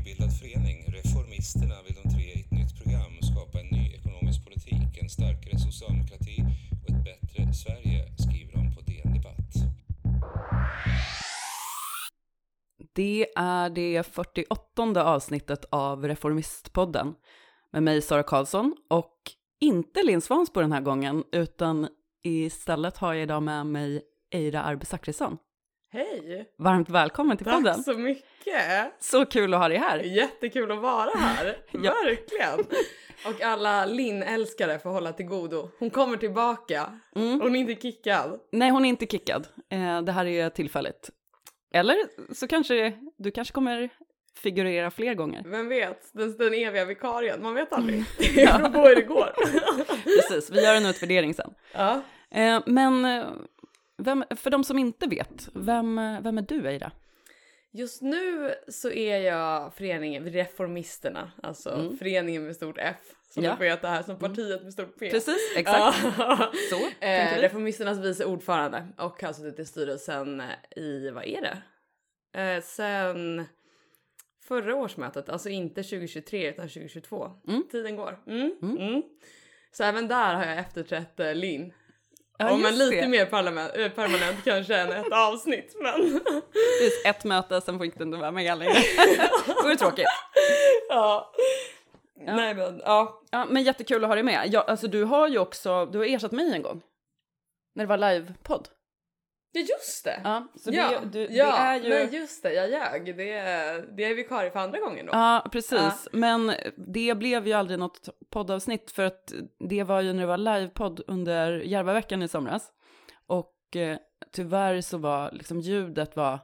nybildad förening, Reformisterna, vill de tre i ett nytt program skapa en ny ekonomisk politik, en starkare socialdemokrati och ett bättre Sverige, skriver de på DN Debatt. Det är det 48 avsnittet av Reformistpodden med mig Sara Karlsson och inte Linn Svans på den här gången utan istället har jag idag med mig Eira Arbe Zackrisson. Hej! Varmt välkommen till podden. Tack så mycket! Så kul att ha dig här. Jättekul att vara här, Ja. verkligen! Och alla Linn-älskare får hålla till godo. Hon kommer tillbaka. Mm. Hon är inte kickad. Nej, hon är inte kickad. Eh, det här är tillfälligt. Eller så kanske du kanske kommer figurera fler gånger. Vem vet? Den, den eviga vikarien, man vet aldrig. Det beror på hur det går. Precis, vi gör en utvärdering sen. ja. Eh, men eh, vem, för de som inte vet, vem, vem är du Eira? Just nu så är jag föreningen Reformisterna, alltså Mm. föreningen med stort F. Som Ja. du får veta här, som partiet med stort P. Precis, exakt. Så, Eh. Reformisternas vice ordförande och har suttit i styrelsen i, vad är det? Eh, sen förra årsmötet, alltså inte 2023 utan 2022. Mm. Tiden går. Mm. Mm. Mm. Så även där har jag efterträtt eh, Linn. Ja, Om en just lite det. mer parlament, eh, permanent kanske än ett avsnitt men Precis, ett möte, sen får inte du vara med längre. Då är det tråkigt. ja. Ja. Nej men ja. Ja, men jättekul att ha dig med. Ja, alltså, du har ju också, du har ersatt mig en gång. När det var livepodd. Ja just det. Ja, så ja, det, du, ja. det är ju... nej just det, jag ljög. Det är, det är vikarie för andra gången då. Ja, precis. Men det blev ju aldrig något poddavsnitt för att det var ju när det var livepodd under Järvaveckan i somras. Och eh, tyvärr så var liksom ljudet var...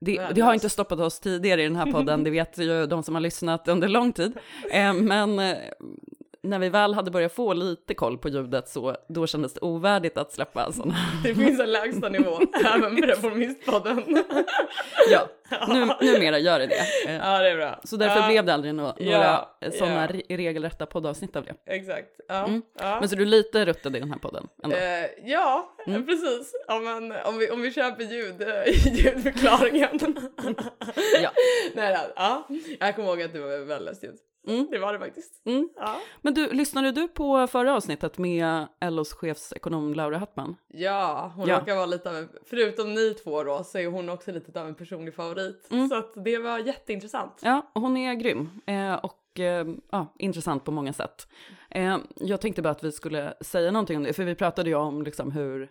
Det, det har inte stoppat oss tidigare i den här podden, det vet ju de som har lyssnat under lång tid. Eh, men eh, när vi väl hade börjat få lite koll på ljudet så då kändes det ovärdigt att släppa här. Det finns en lägsta nivå även på Reformistpodden. Ja, nu, numera gör det det. Ja det är bra. Så därför ja, blev det aldrig nå- Ja, några sådana ja. re- regelrätta poddavsnitt av det. Exakt. Ja. Mm. Ja. Men så du är lite ruttad i den här podden ändå? Eh, ja, Mm. precis. Men, om, vi, om vi köper ljud, eh, ljudförklaringen. Ja. Nej, ja. Jag kommer ihåg att det var väldigt ljud. Mm. Det var det faktiskt. Mm. Ja. Men du, lyssnade du på förra avsnittet med LOs chefsekonom Laura Hartman? Ja, hon Ja. råkar vara lite av en, förutom ni två då, så är hon också lite av en personlig favorit. Mm. Så att det var jätteintressant. Ja, hon är grym eh, och eh, ja, intressant på många sätt. Eh, jag tänkte bara att vi skulle säga någonting om det, för vi pratade ju om liksom hur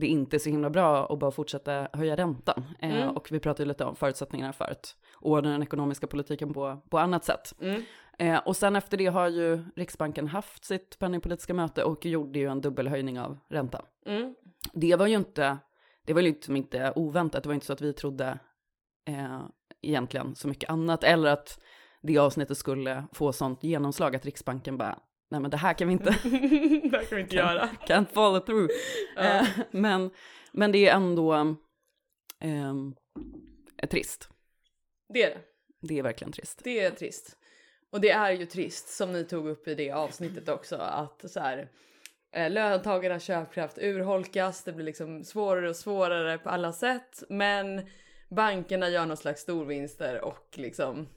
det inte är så himla bra att bara fortsätta höja räntan. Eh, Mm. Och vi pratade lite om förutsättningarna för att ordna den ekonomiska politiken på, på annat sätt. Mm. Eh, och sen efter det har ju Riksbanken haft sitt penningpolitiska möte och gjorde ju en dubbelhöjning av räntan. Mm. Det var ju inte, det var ju liksom inte oväntat, det var inte så att vi trodde eh, egentligen så mycket annat, eller att det avsnittet skulle få sånt genomslag att Riksbanken bara, nej men det här kan vi inte, det kan vi inte göra. can't follow through. Ja. Eh, men, men det är ändå eh, trist. Det är det. Det är verkligen trist. Det är trist. Och det är ju trist som ni tog upp i det avsnittet också att så här eh, löntagarnas köpkraft urholkas. Det blir liksom svårare och svårare på alla sätt, men bankerna gör någon slags storvinster och liksom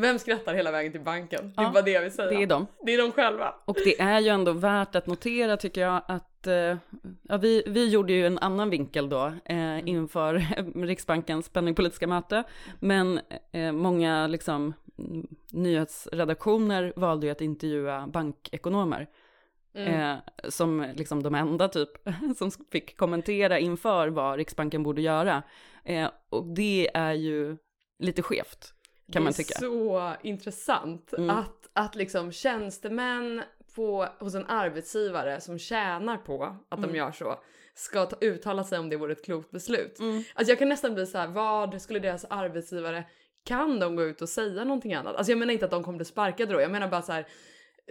vem skrattar hela vägen till banken? Det är Ja, bara det jag vill säga. Det är de. Det är de själva. Och det är ju ändå värt att notera tycker jag att eh, ja, vi, vi gjorde ju en annan vinkel då eh, inför Riksbankens penningpolitiska möte. Men eh, många liksom, mm, nyhetsredaktioner valde ju att intervjua bankekonomer. Mm. Eh, som liksom de enda typ som fick kommentera inför vad Riksbanken borde göra. Eh, och det är ju lite skevt kan man tycka. Det är så intressant Mm. att, att liksom tjänstemän på, hos en arbetsgivare som tjänar på att Mm. de gör så ska ta, uttala sig om det vore ett klokt beslut. Mm. Alltså jag kan nästan bli så här, vad skulle deras arbetsgivare, kan de gå ut och säga någonting annat? Alltså jag menar inte att de kommer bli sparkade då, jag menar bara så här.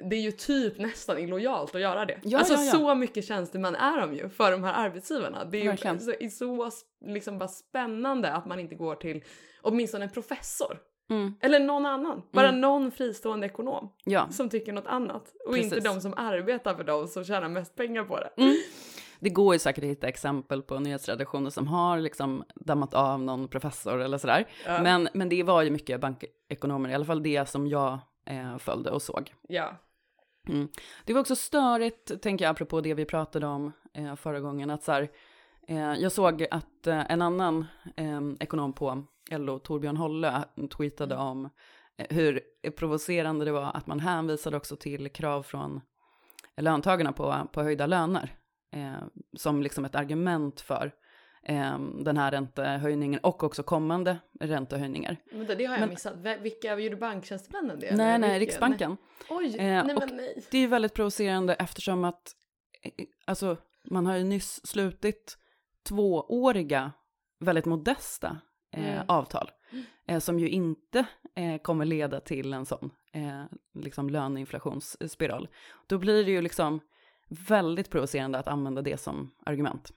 Det är ju typ nästan illojalt att göra det. Ja, alltså ja, ja. så mycket tjänstemän är de ju för de här arbetsgivarna. Det är ju Verkligen. så, är så liksom bara spännande att man inte går till åtminstone en professor. Mm. Eller någon annan. Bara Mm. någon fristående ekonom Ja, som tycker något annat. Och Precis. inte de som arbetar för dem som tjänar mest pengar på det. Mm. det går ju säkert att hitta exempel på nyhetsredaktioner som har liksom dammat av någon professor eller sådär. Ja. Men, men det var ju mycket bankekonomer, i alla fall det som jag eh, följde och såg. Ja. Mm. Det var också störigt, tänker jag, apropå det vi pratade om eh, förra gången, att så här, jag såg att eh, en annan eh, ekonom på LO, Torbjörn Holle, tweetade Mm. om eh, hur provocerande det var att man hänvisade också till krav från löntagarna på, på höjda löner eh, som liksom ett argument för eh, den här räntehöjningen och också kommande räntehöjningar. Vänta, det har jag Men- missat. Vilka gjorde banktjänstemännen det? nej, nej? Riksbanken. Nej. Oj, Eh, nej men nej. Det är väldigt provocerande eftersom att eh, alltså, man har ju nyss slutit tvååriga, väldigt modesta eh, Mm. avtal. Eh, som ju inte eh, kommer leda till en sån eh, liksom löneinflationsspiral. Då blir det ju liksom väldigt provocerande att använda det som argument.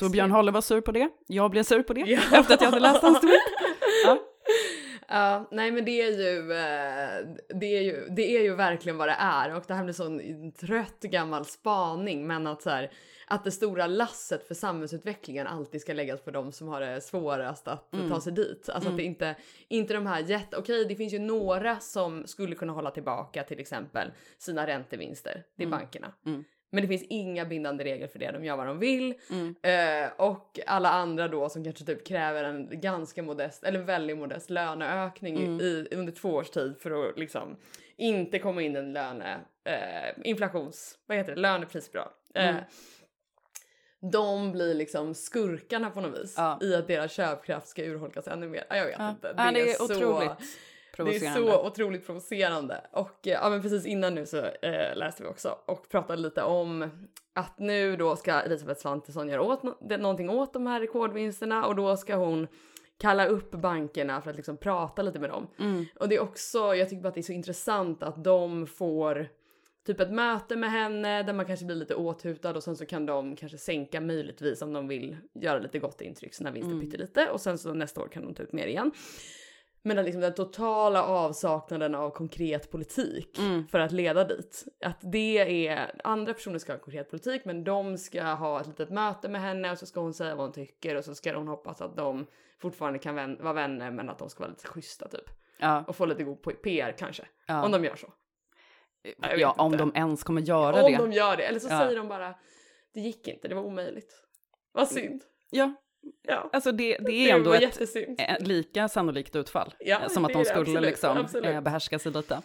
Torbjörn Holle var sur på det, jag blev sur på det Ja. efter att jag hade läst hans tweet. Ja. Ja, nej men det är ju, eh, det är ju, det är ju verkligen vad det är och det här blir sån trött gammal spaning men att så här, att det stora lasset för samhällsutvecklingen alltid ska läggas på de som har det svårast att Mm. ta sig dit. Alltså att det inte, inte de här jätte, okej det finns ju några som skulle kunna hålla tillbaka till exempel sina räntevinster, det är Mm. bankerna. Mm. Men det finns inga bindande regler för det, de gör vad de vill. Mm. Eh, och alla andra då som kanske typ kräver en ganska modest, eller väldigt modest löneökning Mm. i, under två års tid för att liksom inte komma in i en löne, eh, inflations, vad heter det, löneprisspiral. Eh, Mm. De blir liksom skurkarna på något vis Ja. i att deras köpkraft ska urholkas ännu mer. Ja, Jag vet Ja. inte. Ja, det är så- otroligt det är så otroligt provocerande. Och eh, ja, men precis innan nu så eh, läste vi också och pratade lite om att nu då ska Elisabeth Svantesson göra åt, nå- det- någonting åt de här rekordvinsterna och då ska hon kalla upp bankerna för att liksom prata lite med dem. Mm. Och det är också, jag tycker bara att det är så intressant att de får typ ett möte med henne där man kanske blir lite åthutad och sen så kan de kanske sänka möjligtvis om de vill göra lite gott intryck sina vinster Mm. pyttelite och sen så nästa år kan de ta ut mer igen. Men att liksom den totala avsaknaden av konkret politik Mm. för att leda dit. Att det är, andra personer ska ha konkret politik men de ska ha ett litet möte med henne och så ska hon säga vad hon tycker och så ska hon hoppas att de fortfarande kan vän, vara vänner men att de ska vara lite schyssta typ. Ja, Och få lite god PR kanske. ja. Om de gör så. Ja om inte. de ens kommer göra Om det. de gör det. Eller så Ja. säger de bara det gick inte, det var omöjligt. Vad synd. Ja, Ja. alltså det, det Det är ändå var ett jättesynd. eh, lika sannolikt utfall. Ja, eh, som att det de det, skulle absolut, liksom absolut. eh, behärska sig lite.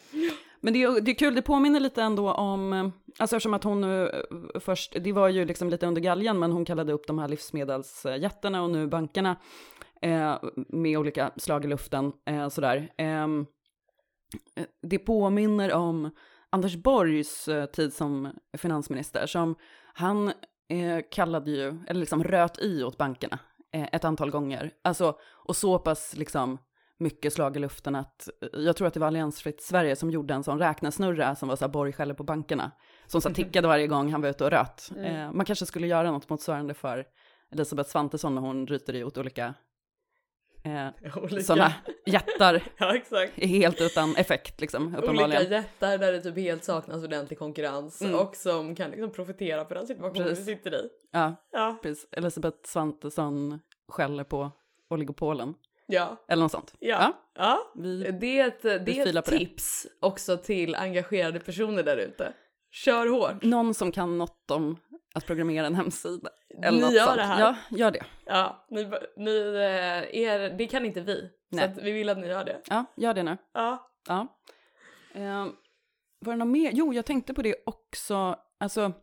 Men det är, det är kul, det påminner lite ändå om, alltså eftersom att hon nu först, det var ju liksom lite under galgen, men hon kallade upp de här livsmedelsjättarna och nu bankerna eh, med olika slag i luften eh, sådär. Ehm, eh, det påminner om Anders Borgs eh, tid som finansminister, som han eh, kallade ju, eller liksom röt i åt bankerna eh, ett antal gånger. Alltså, och så pass liksom mycket slag i luften att eh, jag tror att det var Alliansfritt Sverige som gjorde en sån räknesnurra som var så här Borg skäller på bankerna. Som så tickade varje gång han var ute och röt. Mm. Eh, man kanske skulle göra något motsvarande för Elisabeth Svantesson när hon ryter i åt olika eh, Olika. sådana jättar Ja exakt. helt utan effekt liksom Olika uppenbarligen. jättar där det typ helt saknas ordentlig konkurrens Mm. och som kan liksom profitera på den situationen Precis. vi sitter i. Ja, Ja. precis. Elisabeth Svantesson skäller på oligopolen Ja. eller något sånt. Ja. ja. vi, Det är ett, det är ett på det. tips också till engagerade personer där ute. Kör hårt. någon som kan något om att programmera en hemsida. Eller Ni gör sånt. det här. Ja, gör det. Ja, ni, ni, eh, er, det kan inte vi. Nej. Så vi vill att ni gör det. Ja, gör det nu. Ja. Ja. Eh, var det något mer? Jo, jag tänkte på det också, alltså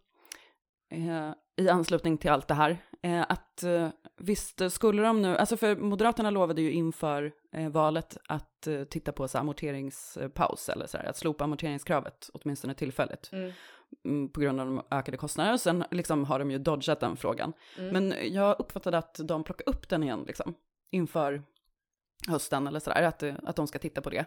eh, i anslutning till allt det här, att eh, visst skulle de nu, alltså för Moderaterna lovade ju inför eh, valet att eh, titta på så amorteringspaus eller så här, att slopa amorteringskravet, åtminstone tillfälligt, Mm. mm, på grund av de ökade kostnaderna. Sen liksom har de ju dodgat den frågan. Mm. Men jag uppfattade att de plockar upp den igen, liksom, inför hösten eller sådär, att, eh, att de ska titta på det.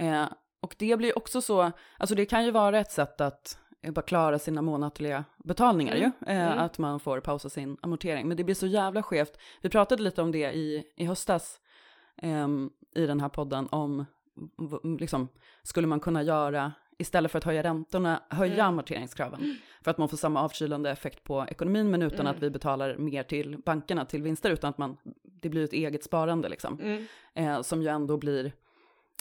Eh, och det blir också så, alltså det kan ju vara ett sätt att eh, bara klara sina månatliga betalningar Mm. ju, eh, Mm. att man får pausa sin amortering. Men det blir så jävla skevt. Vi pratade lite om det i, i höstas ehm, i den här podden om, liksom, skulle man kunna göra istället för att höja räntorna, höja Mm. amorteringskraven. För att man får samma avkylande effekt på ekonomin, men utan Mm. att vi betalar mer till bankerna till vinster, utan att man, det blir ett eget sparande liksom. Mm. Eh, som ju ändå blir,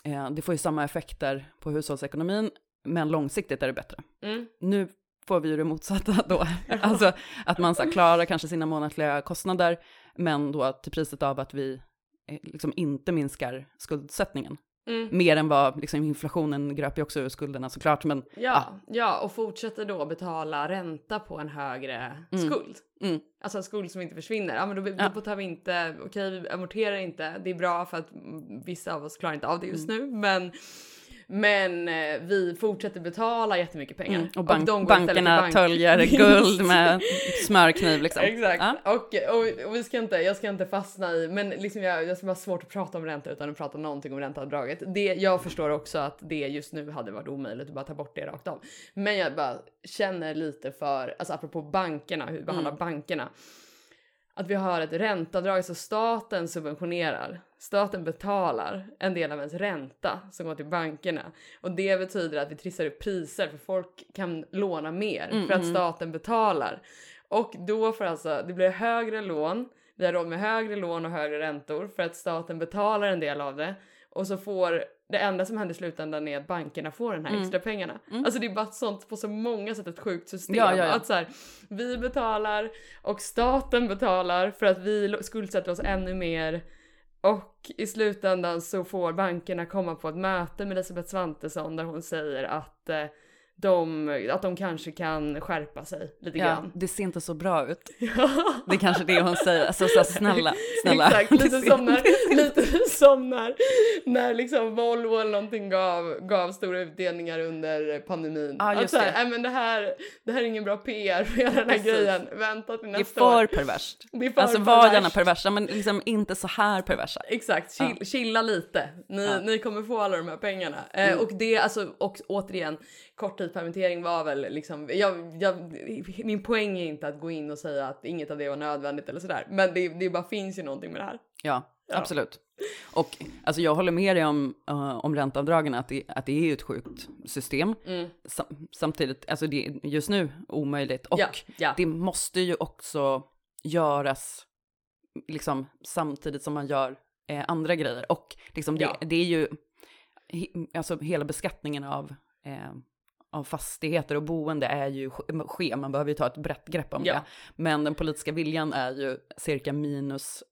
eh, det får ju samma effekter på hushållsekonomin, men långsiktigt är det bättre. Mm. Nu får vi ju det motsatta då. alltså att man så klarar kanske sina månatliga kostnader, men då till priset av att vi eh, liksom inte minskar skuldsättningen. Mm. Mer än vad liksom, inflationen gröper ju också ur skulderna såklart, men Ja, ja, och fortsätter då betala ränta på en högre skuld. mm, Alltså en skuld som inte försvinner. Ja, men då, Ja. då tar vi inte, okej vi amorterar inte, det är bra för att mm, vissa av oss klarar inte av det just Mm. nu, men men eh, vi fortsätter betala jättemycket pengar. mm, och, bank, de till bankerna bank- töljer guld med smörkniv liksom. Exakt. Ja. Och, och, och vi ska inte, jag ska inte fastna i, men liksom jag, jag ska vara svårt att prata om ränta utan att prata någonting om ränteavdraget. Det, jag förstår också att det just nu hade varit omöjligt att bara ta bort det rakt av. Men jag bara känner lite för, alltså apropå bankerna, hur vi behandlar bankerna. Att vi har ett ränteavdrag så staten subventionerar. Staten betalar en del av ens ränta som går till bankerna. Och det betyder att vi trissar upp priser för folk kan låna mer för att staten betalar. Och då får alltså, det blir högre lån, vi har råd med högre lån och högre räntor för att staten betalar en del av det. Och så får, det enda som händer i slutändan är att bankerna får den här extra pengarna. Alltså det är bara sånt på så många sätt ett sjukt system. Ja, ja, ja. Att så här, vi betalar och staten betalar för att vi skuldsätter oss ännu mer. Och i slutändan så får bankerna komma på ett möte med Elisabeth Svantesson där hon säger att eh, de, att de kanske kan skärpa sig lite Ja, grann. det ser inte så bra ut. Det är kanske det hon säger. Alltså så här, snälla, snälla. Exakt, lite som när, lite som när, när liksom Volvo eller någonting gav, gav stora utdelningar under pandemin. Ja, att just så här, det. "Nej, men det här, det här är ingen bra PR för hela den här Precis. grejen. Vänta till Det är nästa för år. perverst. Det är för Alltså var gärna perversa, men liksom inte så här perversa. Exakt, chill, chilla lite. Ni, Ja. Mm. ni kommer få alla de här pengarna. Eh, och det, alltså, och återigen, korttidspermittering var väl liksom, jag, jag, min poäng är inte att gå in och säga att inget av det var nödvändigt eller sådär. Men det, det bara finns ju någonting med det här. Ja, absolut. Och alltså, jag håller med dig om, uh, om ränteavdragen, att det, att det är ett sjukt system. Mm. Sam, samtidigt, alltså det är just nu omöjligt. Och Ja, ja. det måste ju också göras liksom samtidigt som man gör eh, andra grejer. Och liksom det, Ja. det är ju, alltså hela beskattningen av, eh, av fastigheter och boende är ju sk- ske, man behöver ju ta ett brett grepp om Ja. det. Men den politiska viljan är ju cirka minus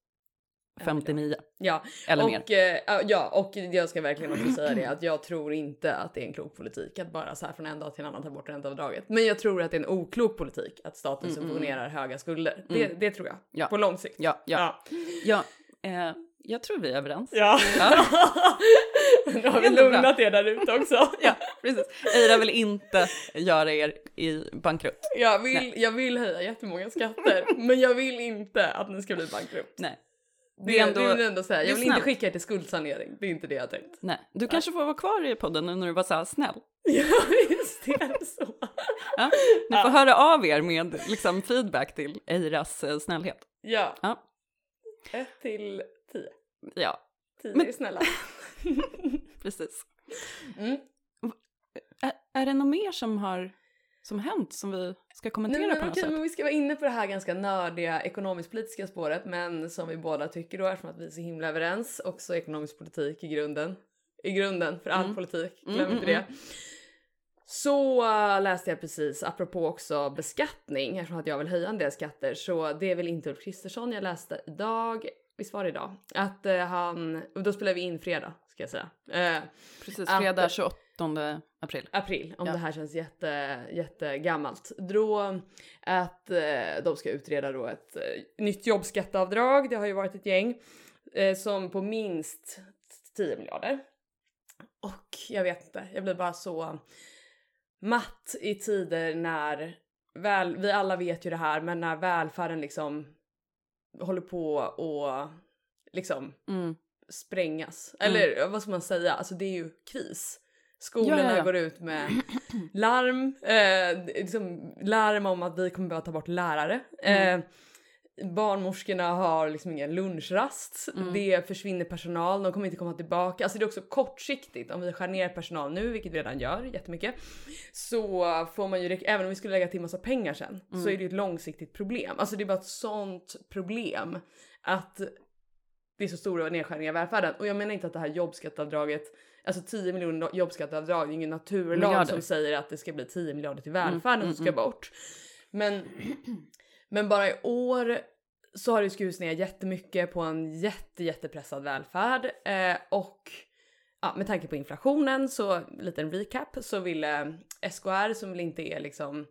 59 Ja, eller och, mer. eh, ja, och jag ska verkligen också säga det att jag tror inte att det är en klok politik att bara så här från en dag till en annan ta bort ränteavdraget. Men jag tror att det är en oklok politik att staten subventionerar höga skulder. Det, det tror jag. Mm, Ja. På lång sikt. Ja, ja, Ja. ja. eh, jag tror vi är överens. Ja. Ja. nu har vi lugnat er där ute också. Ja, precis. Eira vill inte göra er i bankrutt. Jag vill, jag vill höja jättemånga skatter, men jag vill inte att ni ska bli bankrutt. Nej. Det, Det är det, ändå- vill jag ändå säga. det är Jag vill inte skicka er till skuldsanering. Det är inte det jag tänkt. Nej. Du kanske får vara kvar i podden nu när du var så här snäll. Ja, är det så. Ja. Ni får höra av er med liksom, feedback till Eiras eh, snällhet. Ja. Ja. Ett till tio. Ja, Tio Men- är snälla. precis. Mm. Är, är det något mer som har som hänt som vi ska kommentera Nej, på men, något okej, sätt? men vi ska vara inne på det här ganska nördiga ekonomisk-politiska spåret, men som vi båda tycker då eftersom att vi är så himla överens. Också ekonomisk politik i grunden. I grunden för all Mm. politik, Mm, glöm mm, inte det. Så äh, läste jag precis, apropå också beskattning, eftersom att jag vill höja en del skatter, så det är väl inte Ulf Kristersson jag läste idag, visst var det idag? Att eh, han, och då spelar vi in fredag ska jag säga. Eh, Precis, att- fredag 28 april. april, om Ja. det här känns jätte, jättegammalt. Då att eh, de ska utreda då ett eh, nytt jobbskatteavdrag. Det har ju varit ett gäng eh, som på minst 10 miljarder. Och jag vet inte, jag blir bara så matt i tider när väl, vi alla vet ju det här, men när välfärden liksom håller på och liksom Mm. sprängas. Eller vad ska man säga? Alltså det är ju kris. Skolorna Ja, ja, ja. går ut med larm, eh, liksom larm om att vi kommer behöva ta bort lärare. Mm. Eh, barnmorskorna har liksom ingen lunchrast. Mm. Det försvinner personal, de kommer inte komma tillbaka. Alltså det är också kortsiktigt. Om vi skär ner personal nu, vilket vi redan gör jättemycket, så får man ju, även om vi skulle lägga till massa pengar sen, Mm. så är det ju ett långsiktigt problem. Alltså det är bara ett sånt problem att det är så stora nedskärningar i välfärden. Och jag menar inte att det här jobbskatteavdraget, alltså 10 miljoner jobbskatteavdrag, det är ingen naturlag Miljarder. som säger att det ska bli 10 miljarder till välfärden mm, som ska bort. Men, men bara i år så har det skurits ner jättemycket på en jätte, jättepressad välfärd. Eh, och ja, med tanke på inflationen så liten recap så ville eh, SKR som väl inte är liksom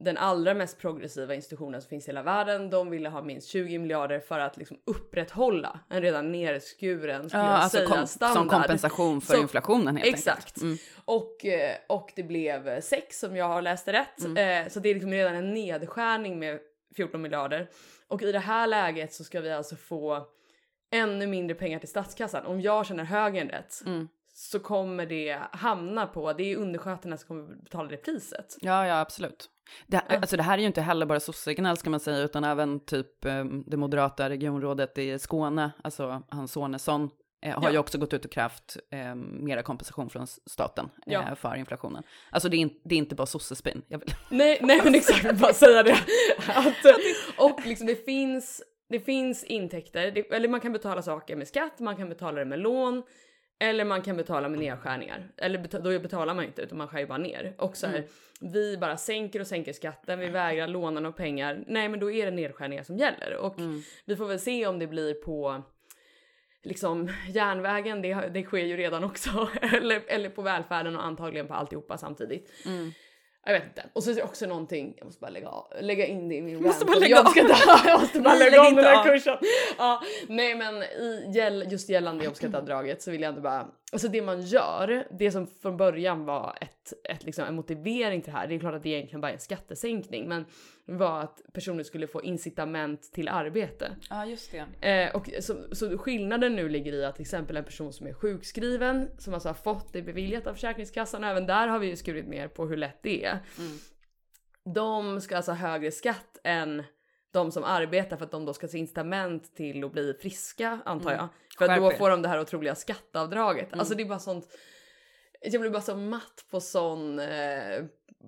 den allra mest progressiva institutionen som finns i hela världen. De ville ha minst 20 miljarder för att liksom upprätthålla en redan nerskuren skulle Ja, jag alltså säga kom, standard. som kompensation för Som- inflationen helt Exakt. enkelt. Mm. Och, eh, och det blev sex om jag har läst det rätt. Mm. Eh, Så det är liksom redan en nedskärning med 14 miljarder. Och i det här läget så ska vi alltså få ännu mindre pengar till statskassan. Om jag känner högern rätt Mm. Så kommer det hamna på, det är undersköterskorna som kommer betala det priset. Ja, ja, absolut. Det, alltså det här är ju inte heller bara sossegnäll ska man säga, utan även typ eh, det moderata regionrådet i Skåne, alltså Hans Sonesson, eh, har Ja. ju också gått ut och krävt eh, mera kompensation från staten eh, Ja. för inflationen. Alltså det är, in, det är inte bara sossespinn. Nej, nej men exakt, bara säga det. Att, och liksom det finns, det finns intäkter, det, eller man kan betala saker med skatt, man kan betala det med lån, eller man kan betala med nedskärningar. Eller då betalar man inte utan man skär ju bara ner. Och så här, vi bara sänker och sänker skatten, vi vägrar låna några pengar. Nej men då är det nedskärningar som gäller. Och vi får väl se om det blir på liksom järnvägen, det, det sker ju redan också. eller, eller på välfärden och antagligen på alltihopa samtidigt. Jag vet inte. Och så är det också någonting, jag måste bara lägga, av, lägga in det i min måste bara lägga av. jobbskatte- Jag måste bara lägga om inte den här av. kursen. Ja, nej men i just gällande jobbskatteavdraget så vill jag inte bara, alltså det man gör, det som från början var ett, ett liksom en motivering till det här, det är klart att det egentligen bara är en skattesänkning, men var att personer skulle få incitament till arbete. Ja, just det. Eh, och så, så skillnaden nu ligger i att till exempel en person som är sjukskriven, som alltså har fått det beviljat av Försäkringskassan, och även där har vi ju skurit ner på hur lätt det är. De ska alltså ha högre skatt än de som arbetar för att de då ska se incitament till att bli friska antar jag. För att då får de det här otroliga skatteavdraget. Alltså det är bara sånt. Jag blir bara så matt på sån, eh,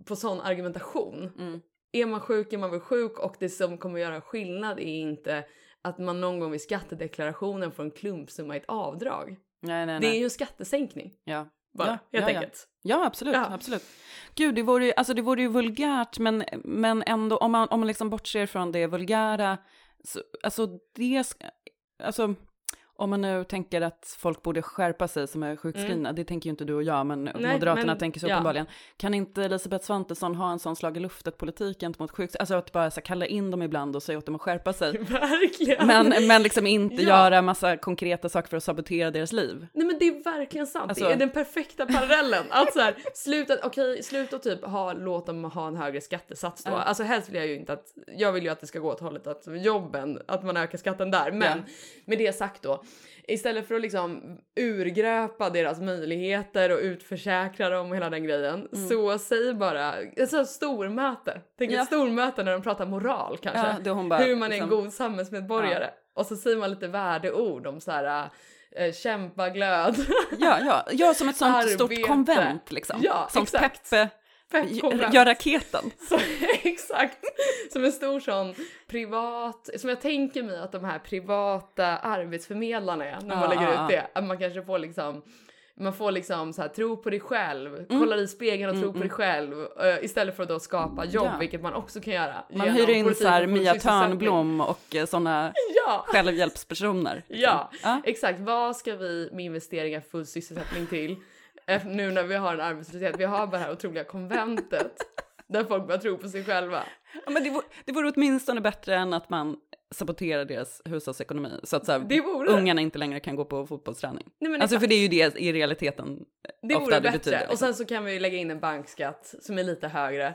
på sån argumentation. Mm. Är man sjuk är man väl sjuk och det som kommer göra skillnad är inte att man någon gång vid skattedeklarationen får en klumpsumma i ett avdrag. Nej, nej, Det är nej. ju en skattesänkning Ja. bara, ja, helt ja, enkelt. Ja, absolut, Ja. absolut. Gud, det vore ju, alltså det vore ju vulgärt, men, men ändå, om man, om man liksom bortser från det vulgära, så, alltså det, alltså om man nu tänker att folk borde skärpa sig som är sjukskrivna, det tänker ju inte du och jag, men Moderaterna Mm. men- tänker så ja. uppenbarligen. Kan inte Elisabeth Svantesson ha en sån slag i luftet politik gentemot sjukskrivna, alltså att bara så kalla in dem ibland och säga åt dem att skärpa sig, Verkligen. men, men liksom inte Ja. göra massa konkreta saker för att sabotera deras liv. Nej men det är verkligen sant. Alltså- det är den perfekta parallellen. Att så här, sluta, okej, sluta typ ha, låt dem ha en högre skattesats då. Ja. Alltså helst vill jag ju inte att, jag vill ju att det ska gå åt hållet att jobben, att man ökar skatten där. Men Ja. med det sagt då, istället för att liksom urgröpa deras möjligheter och utförsäkra dem och hela den grejen, så säg bara, alltså stormöte. Tänk Ja. ett stormöte när de pratar moral kanske. Ja, bara, Hur man är en liksom- god samhällsmedborgare. Och så säger man lite värdeord om så här äh, kämpa glöd. Ja, ja, ja som ett sånt stort Arbete. konvent liksom. Ja, som exakt. Peppe Gör raketen. Så, exakt. Som en stor sån privat, som jag tänker mig att de här privata arbetsförmedlarna är när man Ja, lägger ut det. Att man kanske får liksom man får liksom så här, tro på dig själv, kolla i spegeln och tro på dig själv eh, istället för att då skapa jobb, Ja. vilket man också kan göra. Man hyr in så här Mia. Törnblom och sådana Ja! självhjälpspersoner. liksom. Ja, Ja. exakt. Vad ska vi med investeringar full sysselsättning till? Eh, Nu när vi har en arbetslöshet. Vi har bara det här otroliga konventet där folk börjar tro på sig själva. Ja, men det, vore, det vore åtminstone bättre än att man saboterar deras hushållsekonomi så att så här, Det ungarna inte längre kan gå på fotbollsträning. Nej, Alltså för det är ju det i realiteten det ofta vore det bättre. betyder. Och Liksom. sen så kan vi lägga in en bankskatt som är lite högre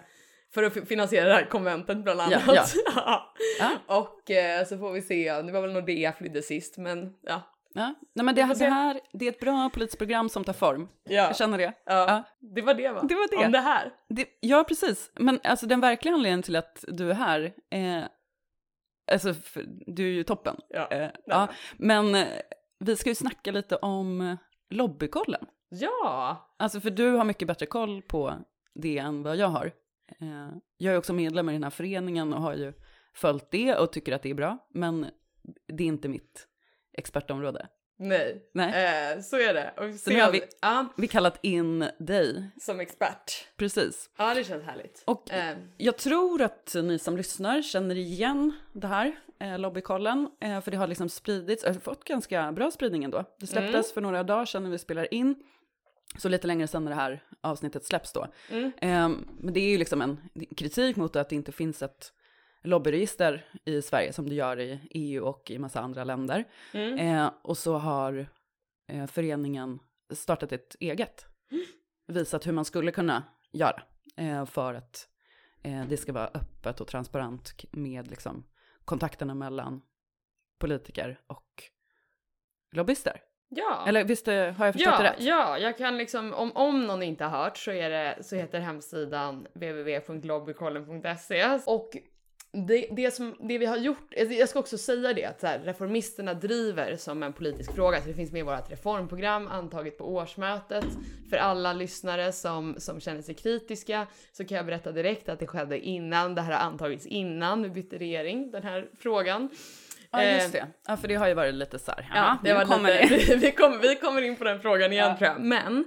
för att fi- finansiera det här konventet bland annat. Ja, Ja. Ja. Och eh, så får vi se. Det var väl Nordea flydde sist, men ja. Ja. Nej, men det, det här det är ett bra politiskt program som tar form. Ja, Jag känner det. ja. Ja. det var det va? Det var det. Om det här. Det, ja, precis. Men alltså den verkliga anledningen till att du är här, eh, Alltså, för, du är ju toppen. Ja. Eh, ja. Men eh, vi ska ju snacka lite om eh, lobbykollen. Ja! Alltså för du har mycket bättre koll på det än vad jag har. Eh, jag är också medlem i den här föreningen och har ju följt det och tycker att det är bra. Men det är inte mitt expertområde. Nej, Nej. Eh, så är det. Och Så nu har vi- ja, Vi kallat in dig, som expert. precis. Ja, det känns härligt. Och Eh, jag tror att ni som lyssnar känner igen det här, eh, lobbykollen, eh, för det har liksom spridits, har fått ganska bra spridning ändå. Det släpptes Mm. för några dagar sedan när vi spelar in, så lite längre sedan när det här avsnittet släpps då. Mm. Eh, men det är ju liksom en kritik mot att det inte finns ett lobbyregister i Sverige som det gör i EU och i massa andra länder. mm. Eh, och så har eh, föreningen startat ett eget. Visat hur man skulle kunna göra eh, för att eh, det ska vara öppet och transparent med liksom, kontakterna mellan politiker och lobbyister. Ja. Eller visst eh, har jag förstått det Ja, rätt? ja, jag kan liksom, om, om någon inte har hört så, är det, så heter hemsidan www.lobbykollen.se och det, det, som, det vi har gjort, alltså jag ska också säga det att så här, reformisterna driver som en politisk fråga, så det finns med i vårt reformprogram antaget på årsmötet. För alla lyssnare som, som känner sig kritiska så kan jag berätta direkt att det skedde innan, det här har antagits innan vi bytte regering, den här frågan. Ja, Eh, just det. Ja, för det har ju varit lite så här, Ja, det var kommer lite, vi, kommer, vi kommer in på den frågan igen Ja. tror jag. Men,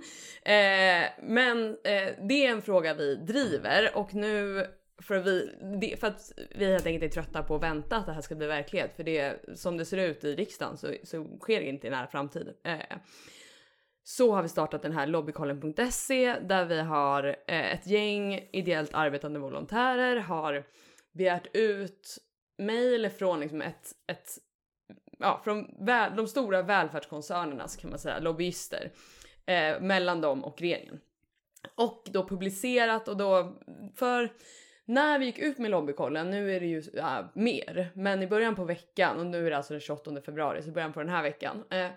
eh, men eh, det är en fråga vi driver och nu för, vi, det, för att vi helt enkelt är trötta på att vänta att det här ska bli verklighet. För det som det ser ut i riksdagen så, så sker det inte i nära framtid. Eh, så har vi startat den här lobbykollen.se där vi har eh, ett gäng ideellt arbetande volontärer har begärt ut mejl från liksom ett, ett ja, från väl, de stora välfärdskoncernerna kan man säga, lobbyister eh, mellan dem och regeringen. Och då publicerat och då för när vi gick ut med lobbykollen, nu är det ju ja, mer, men i början på veckan och nu är det alltså den 28 februari, så början på den här veckan. Eh,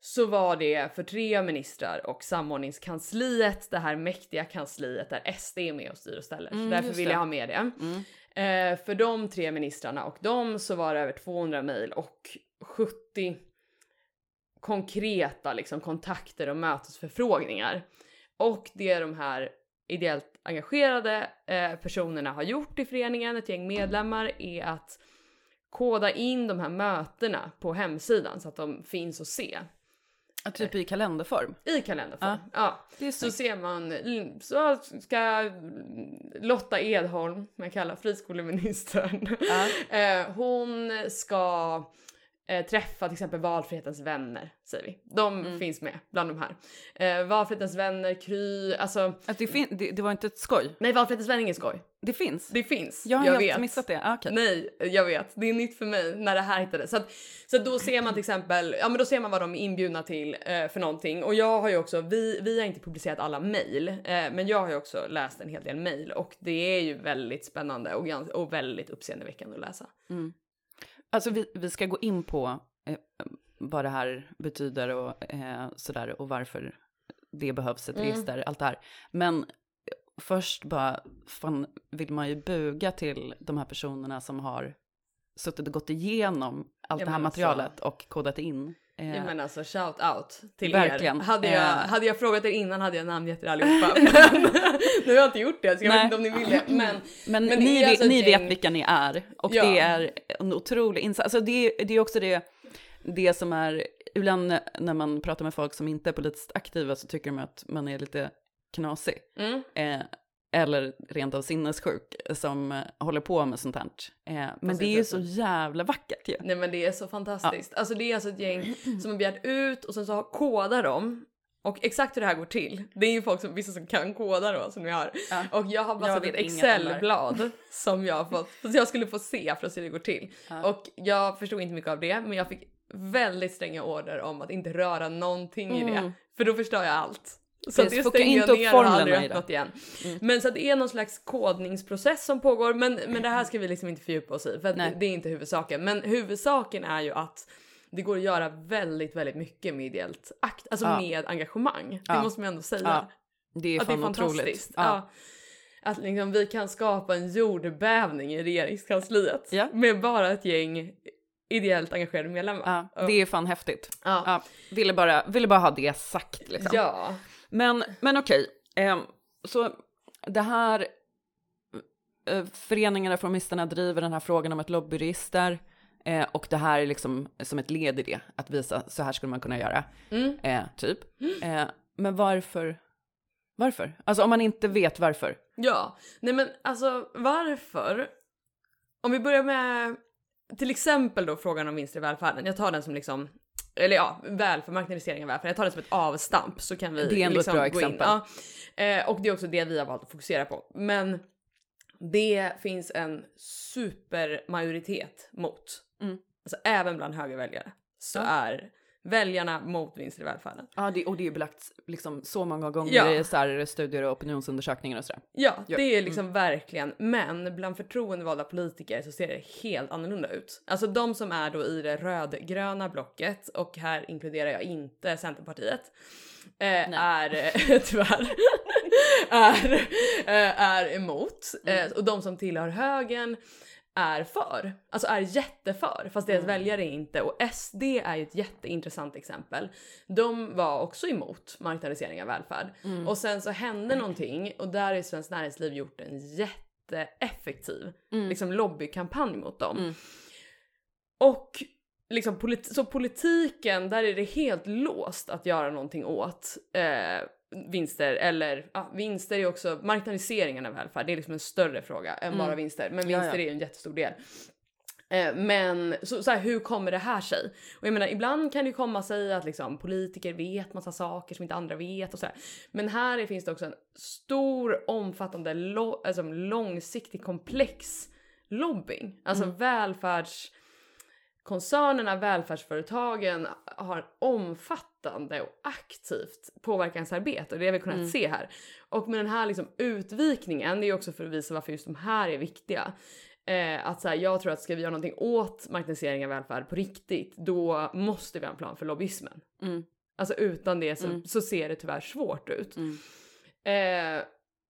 så var det för tre ministrar och samordningskansliet, det här mäktiga kansliet där SD är med och styr och ställer. Mm, så därför vill jag ha med det. Mm. Eh, för de tre ministrarna och dem så var det över 200 mejl och 70 konkreta liksom, kontakter och mötesförfrågningar. Och det de här ideellt engagerade eh, personerna har gjort i föreningen, ett gäng medlemmar, är att koda in de här mötena på hemsidan så att de finns att se Ja, typ i kalenderform. i kalenderform. Ja. Det är Så ser man, så ska Lotta Edholm, som jag kallar friskoleministern, Ja. eh, hon ska eh, träffa till exempel valfrihetens vänner, säger vi. De Mm. finns med bland de här. Eh, valfrihetens vänner, Kry, alltså Att det, fin- det, det var inte ett skoj. nej valfrihetens vänner är ingen skoj. Det finns. Det finns, jag har jag helt missat det. Ah, okej. Nej, jag vet. Det är nytt för mig när det här hittades. Så, att, så att då ser man till exempel, ja men då ser man vad de är inbjudna till eh, för någonting. Och jag har ju också, vi, vi har inte publicerat alla mejl, eh, men jag har ju också läst en hel del mejl och det är ju väldigt spännande och, och väldigt uppseendeväckande att läsa. Mm. Alltså vi, vi ska gå in på eh, vad det här betyder och eh, sådär och varför det behövs ett Mm. register, allt det här. Men först bara fan, vill man ju buga till de här personerna som har suttit och gått igenom allt Ja, det här alltså- materialet och kodat in. Eh, Ja, men alltså shout out till Verkligen. er. Hade jag, Eh. hade jag frågat er innan hade jag namngett er allihopa. Men nu har jag inte gjort det så jag Nej. vet inte om ni vill det. Men Men, Men ni, alltså ni gäng- vet vilka ni är och Ja. det är en otrolig insats. Alltså det, det är också det, det som är, ibland när man pratar med folk som inte är politiskt aktiva så tycker de att man är lite knasig. mm, Eh, eller rent av sinnessjuk som eh, håller på med sånt här. Eh, men det är ju så jävla vackert ju. Nej men det är så fantastiskt. Alltså det är alltså ett gäng som har begärt ut och sen så kodar de. Och exakt hur det här går till, det är ju folk som, vissa som kan koda då som vi har. Ja. Och jag har bara satt ett excelblad som jag har fått, så jag skulle få se för att se hur det går till. Ja. Och jag förstod inte mycket av det men jag fick väldigt stränga order om att inte röra någonting i det. Mm. För då förstör jag allt. Så Precis, det stängde inte jag ner och har aldrig det. öppnat igen. Mm. Men så det är någon slags kodningsprocess som pågår men, men det här ska vi liksom inte fördjupa oss i för det, det är inte huvudsaken. Men huvudsaken är ju att det går att göra väldigt, väldigt mycket med ideellt akt, alltså Ja. med engagemang. Det Ja. måste man ändå säga. Ja, Det är att det är fan fantastiskt. Att liksom vi kan skapa en jordbävning i regeringskansliet med bara ett gäng ideellt engagerade medlemmar. Ja, det är fan häftigt. Ja. Ja, ville, bara, ville bara ha det sagt liksom. ja. Men, men okej, ehm, så det här, eh, Föreningen Reformisterna driver den här frågan om ett lobbyregister eh, och det här är liksom som ett led i det, att visa så här skulle man kunna göra, Mm. eh, typ. Eh, men varför? Varför? Alltså om man inte vet varför. Ja, nej men alltså varför? Om vi börjar med till exempel då frågan om vinster i välfärden. Jag tar den som liksom, eller ja, välfärd, marknadisering av välfärd. Jag tar det som ett avstamp så kan vi Det är ändå ett liksom bra gå in. exempel. Ja. Eh, och det är också det vi har valt att fokusera på. Men det finns en supermajoritet mot. Mm. Alltså även bland högerväljare så Ja. är väljarna mot vinster i välfärden. Ja, det, och det är belagt liksom så många gånger Ja. i så här studier och opinionsundersökningar och sådär. Ja, Ja. det är liksom verkligen. Men bland förtroendevalda politiker så ser det helt annorlunda ut. Alltså de som är då i det rödgröna blocket och här inkluderar jag inte Centerpartiet. Eh, är eh, tyvärr är, eh, är emot eh, och de som tillhör högern är för, alltså är jätteför fast deras väljare är inte. Och SD är ju ett jätteintressant exempel. De var också emot marknadisering av välfärd. Och sen så hände någonting och där har Svenskt Näringsliv gjort en jätteeffektiv liksom lobbykampanj mot dem. Och liksom polit- så politiken, där är det helt låst att göra någonting åt eh, vinster eller ja, vinster är också marknadiseringen av välfärd. Det är liksom en större fråga än bara vinster, men vinster ja. är en jättestor del. Eh, men så, så här, hur kommer det här sig? Och jag menar, ibland kan det komma sig att liksom, politiker vet massa saker som inte andra vet och så här. Men här finns det också en stor, omfattande, lo- alltså, långsiktig, komplex lobbying. Alltså välfärds koncernerna, välfärdsföretagen har omfattande och aktivt påverkansarbete och det har vi kunnat se här. Och med den här liksom utvikningen, det är också för att visa varför just de här är viktiga. Eh, att så här, jag tror att ska vi göra någonting åt marknadsering av välfärd på riktigt, då måste vi ha en plan för lobbyismen. Mm. Alltså utan det så, så ser det tyvärr svårt ut. Mm. Eh,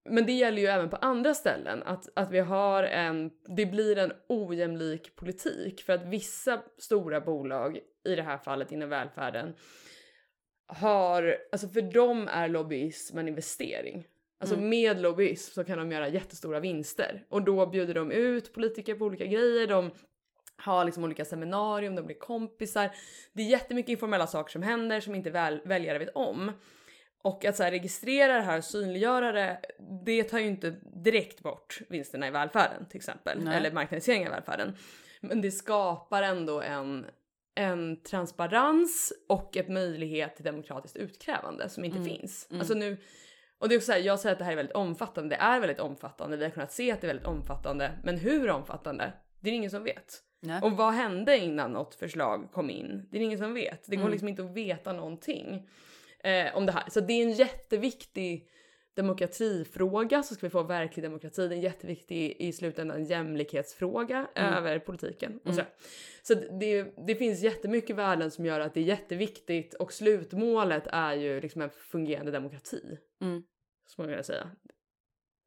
men det gäller ju även på andra ställen att, att vi har en, det blir en ojämlik politik för att vissa stora bolag, i det här fallet inom välfärden, har, alltså för dem är lobbyism en investering. Alltså med lobbyism så kan de göra jättestora vinster och då bjuder de ut politiker på olika grejer, de har liksom olika seminarium, de blir kompisar. Det är jättemycket informella saker som händer som inte väl, väljare vet om. Och att så här, registrera det här och synliggöra det, det tar ju inte direkt bort vinsterna i välfärden till exempel, Nej. eller marknadisering av välfärden. Men det skapar ändå en, en transparens och ett möjlighet till demokratiskt utkrävande som inte finns. Alltså nu, och det är också så här, jag säger att det här är väldigt omfattande, det är väldigt omfattande, vi har kunnat se att det är väldigt omfattande, men hur omfattande? Det är ingen som vet. Nej. Och vad hände innan något förslag kom in? Det är ingen som vet. Det går Mm. liksom inte att veta någonting eh, om det här. Så det är en jätteviktig demokratifråga så ska vi få verklig demokrati. Det är en jätteviktig i slutändan jämlikhetsfråga Mm. över politiken. Och så så det, det finns jättemycket värden som gör att det är jätteviktigt och slutmålet är ju liksom en fungerande demokrati. Mm. Skulle man vilja säga.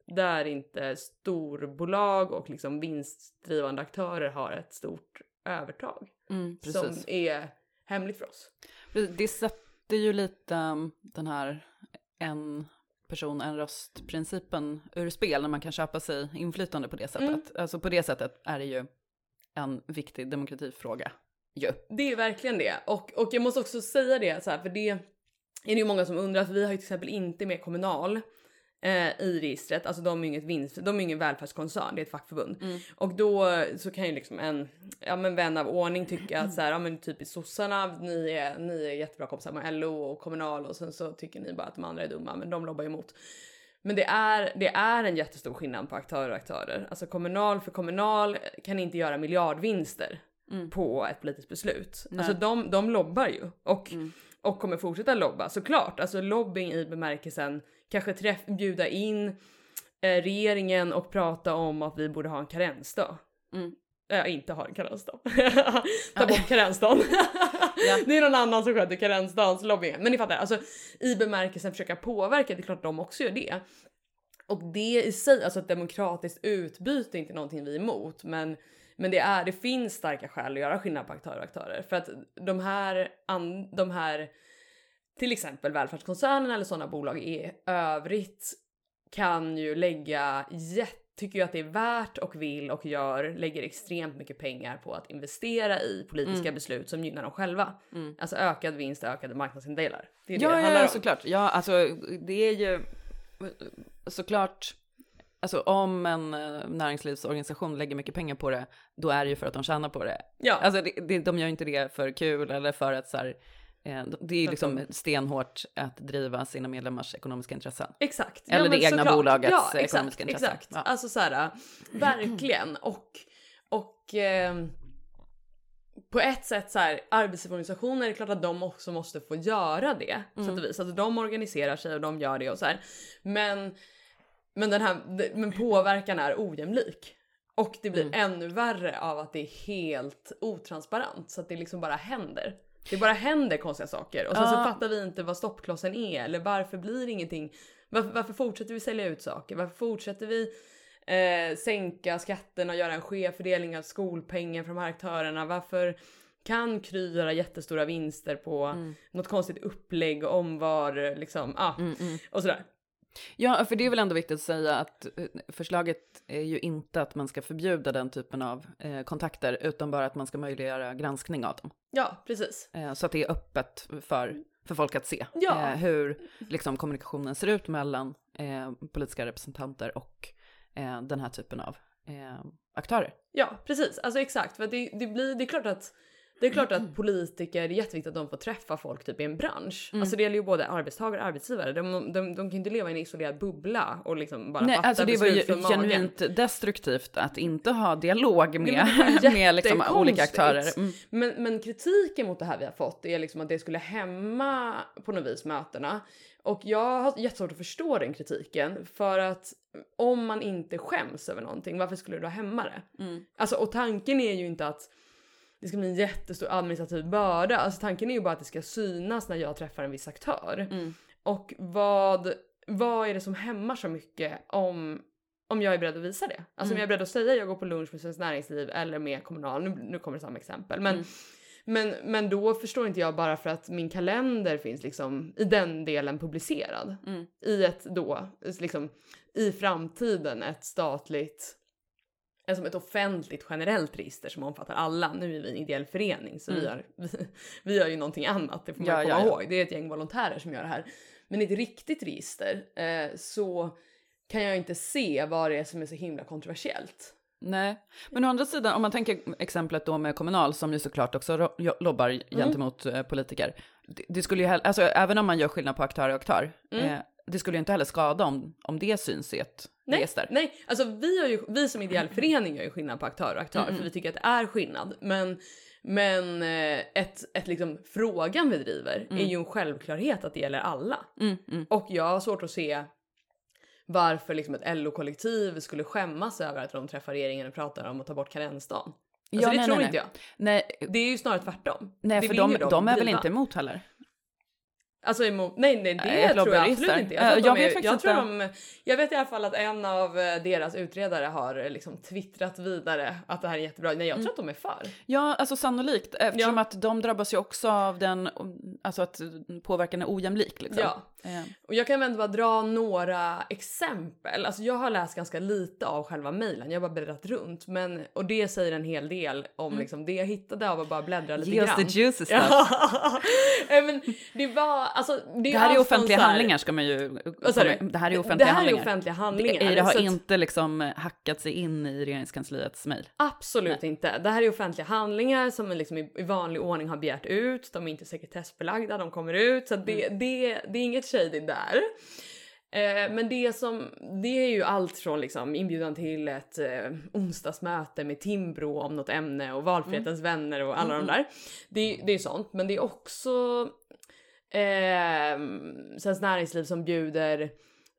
Där inte storbolag och liksom vinstdrivande aktörer har ett stort övertag Mm, som är hemligt för oss. Det sätter ju lite um, den här en person, en röst-principen ur spel när man kan köpa sig inflytande på det sättet. Mm. Alltså på det sättet är det ju en viktig demokratifråga. Ju. Det är verkligen det. Och, och jag måste också säga det så här, för det är det ju många som undrar att vi har ju till exempel inte med Kommunal eh, i registret. Alltså de är inget vinst, de är ingen välfärdskoncern, det är ett fackförbund. Och då så kan ju liksom en ja, men vän av ordning tycka att så här, ja men typiskt sossarna, ni är, ni är jättebra kompisar med LO och Kommunal och sen så tycker ni bara att de andra är dumma, men de lobbar emot. Men det är, det är en jättestor skillnad på aktörer och aktörer. Alltså kommunal för kommunal kan inte göra miljardvinster på ett politiskt beslut. Alltså de, de lobbar ju och, och kommer fortsätta lobba såklart. Alltså lobbying i bemärkelsen kanske träff, bjuda in eh, regeringen och prata om att vi borde ha en karensdag. Mm. Äh, inte ha en karensdag. Ta bort karensdagen. Det är någon annan som sköter karensdagens lobbying. Men ni fattar, alltså i bemärkelsen försöka påverka, det är klart de också gör det. Och det i sig, alltså ett demokratiskt utbyte är inte någonting vi är emot, men men det, är, det finns starka skäl att göra skillnad på aktörer och aktörer för att de här, an, de här till exempel välfärdskoncernen eller sådana bolag i övrigt kan ju lägga jätte tycker ju att det är värt och vill och gör, lägger extremt mycket pengar på att investera i politiska mm. beslut som gynnar dem själva. Mm. Alltså ökad vinst, ökade marknadsandelar. Det är ja, det det handlar ja, om. såklart. Ja, alltså det är ju såklart Alltså om en eh, näringslivsorganisation lägger mycket pengar på det, då är det ju för att de tjänar på det. Ja. Alltså det, det, de gör inte det för kul eller för att så här, det är ju liksom stenhårt att driva sina medlemmars ekonomiska intressen. Exakt. Eller ja, det egna såklart. bolagets ja, exakt, ekonomiska intressen. Exakt, ja. alltså så här, verkligen. Och, och eh, på ett sätt så här, arbetsgivarorganisationer är det klart att de också måste få göra det. Mm. Så att vis. Alltså de organiserar sig och de gör det och så här. Men men den här men påverkan är ojämlik. Och det blir mm. ännu värre av att det är helt otransparent så att det liksom bara händer. Det bara händer konstiga saker och sen så fattar vi inte vad stoppklossen är eller varför blir ingenting? Varför, varför fortsätter vi sälja ut saker? Varför fortsätter vi eh, sänka skatterna och göra en skev fördelning av skolpengen för de här aktörerna? Varför kan Kry göra jättestora vinster på mm. något konstigt upplägg och omvar liksom, ah, mm, mm. och sådär. Ja, för det är väl ändå viktigt att säga att eh, förslaget är ju inte att man ska förbjuda den typen av eh, kontakter, utan bara att man ska möjliggöra granskning av dem. Ja, precis. Eh, så att det är öppet för, för folk att se ja. eh, hur liksom, kommunikationen ser ut mellan eh, politiska representanter och eh, den här typen av aktörer. Ja, precis. Alltså exakt. För det, det, blir, det är klart att det är klart att politiker, det är jätteviktigt att de får träffa folk typ i en bransch. Mm. Alltså det gäller ju både arbetstagare och arbetsgivare. De, de, de, kan inte leva i en isolerad bubbla och liksom bara Nej, fatta alltså det var ju genuint destruktivt att inte ha dialog med, med liksom olika aktörer. Mm. Men, men kritiken mot det här vi har fått är liksom att det skulle hämma på något vis mötena. Och jag har jättesvårt att förstå den kritiken för att om man inte skäms över någonting, varför skulle det då hämma det? Mm. Alltså och tanken är ju inte att det ska bli en jättestor administrativ börda. Alltså tanken är ju bara att det ska synas när jag träffar en viss aktör. Mm. Och vad, vad är det som hämmar så mycket om, om jag är beredd att visa det? Alltså mm. om jag är beredd att säga att jag går på lunch med Svenskt Näringsliv eller med Kommunal, nu, nu kommer det samma exempel. Men, mm. men, men då förstår inte jag bara för att min kalender finns liksom i den delen publicerad. Mm. I ett då, liksom i framtiden ett statligt som ett offentligt generellt register som omfattar alla. Nu är vi en ideell förening så mm. vi, gör, vi, vi gör ju någonting annat, det får man ja, komma ja, ihåg. Det är ett gäng volontärer som gör det här. Men i ett riktigt register eh, så kan jag inte se vad det är som är så himla kontroversiellt. Nej, men å andra sidan om man tänker exemplet då med Kommunal som ju såklart också lobbar mm. gentemot mm. politiker. Det, det, skulle ju, alltså även om man gör skillnad på aktör och aktör, mm. eh, det skulle ju inte heller skada om, om det syns i ett nej, register. Nej, alltså vi, har ju, vi som ideell förening gör ju skillnad på aktör och aktör mm. för vi tycker att det är skillnad. Men, men eh, ett, ett liksom, frågan vi driver mm. är ju en självklarhet att det gäller alla. Mm, mm, och jag har svårt att se varför liksom ett LO-kollektiv skulle skämmas över att de träffar regeringen och pratar om att ta bort karensdagen. Alltså ja, det nej, tror nej, inte jag. Nej. Det är ju snarare tvärtom. Nej, det för de, de, de är väl inte emot heller? Alltså emot, nej, nej det jag tror jag absolut inte. Jag, jag, vet är, jag tror de, jag vet i alla fall att en av eh, deras utredare har eh, liksom twittrat vidare att det här är jättebra. Nej, jag tror mm. att de är för. Ja, alltså sannolikt eftersom ja. att de drabbas ju också av den, alltså att påverkan är ojämlik. Liksom. Ja, eh. och jag kan ändå bara dra några exempel. Alltså jag har läst ganska lite av själva mejlen, jag har bara bläddrat runt, men och det säger en hel del om mm. liksom det jag hittade av att bara bläddra lite Ge grann. Oss the juicy stuff. men det var alltså, det, det här är offentliga här, handlingar ska man ju... Det här är offentliga här handlingar. Är offentliga handlingar. Det, det har inte liksom hackat sig in i regeringskansliets mejl. Absolut Nej. inte. Det här är offentliga handlingar som man liksom i, vanlig ordning har begärt ut. De är inte sekretessbelagda, de kommer ut. Så det, mm. det, det är inget shady där. Eh, men det som, det är ju allt från liksom inbjudan till ett eh, onsdagsmöte med Timbro om något ämne och valfrihetens mm. vänner och alla mm. de där. Det, det är sånt, men det är också eh, Svenskt Näringsliv som bjuder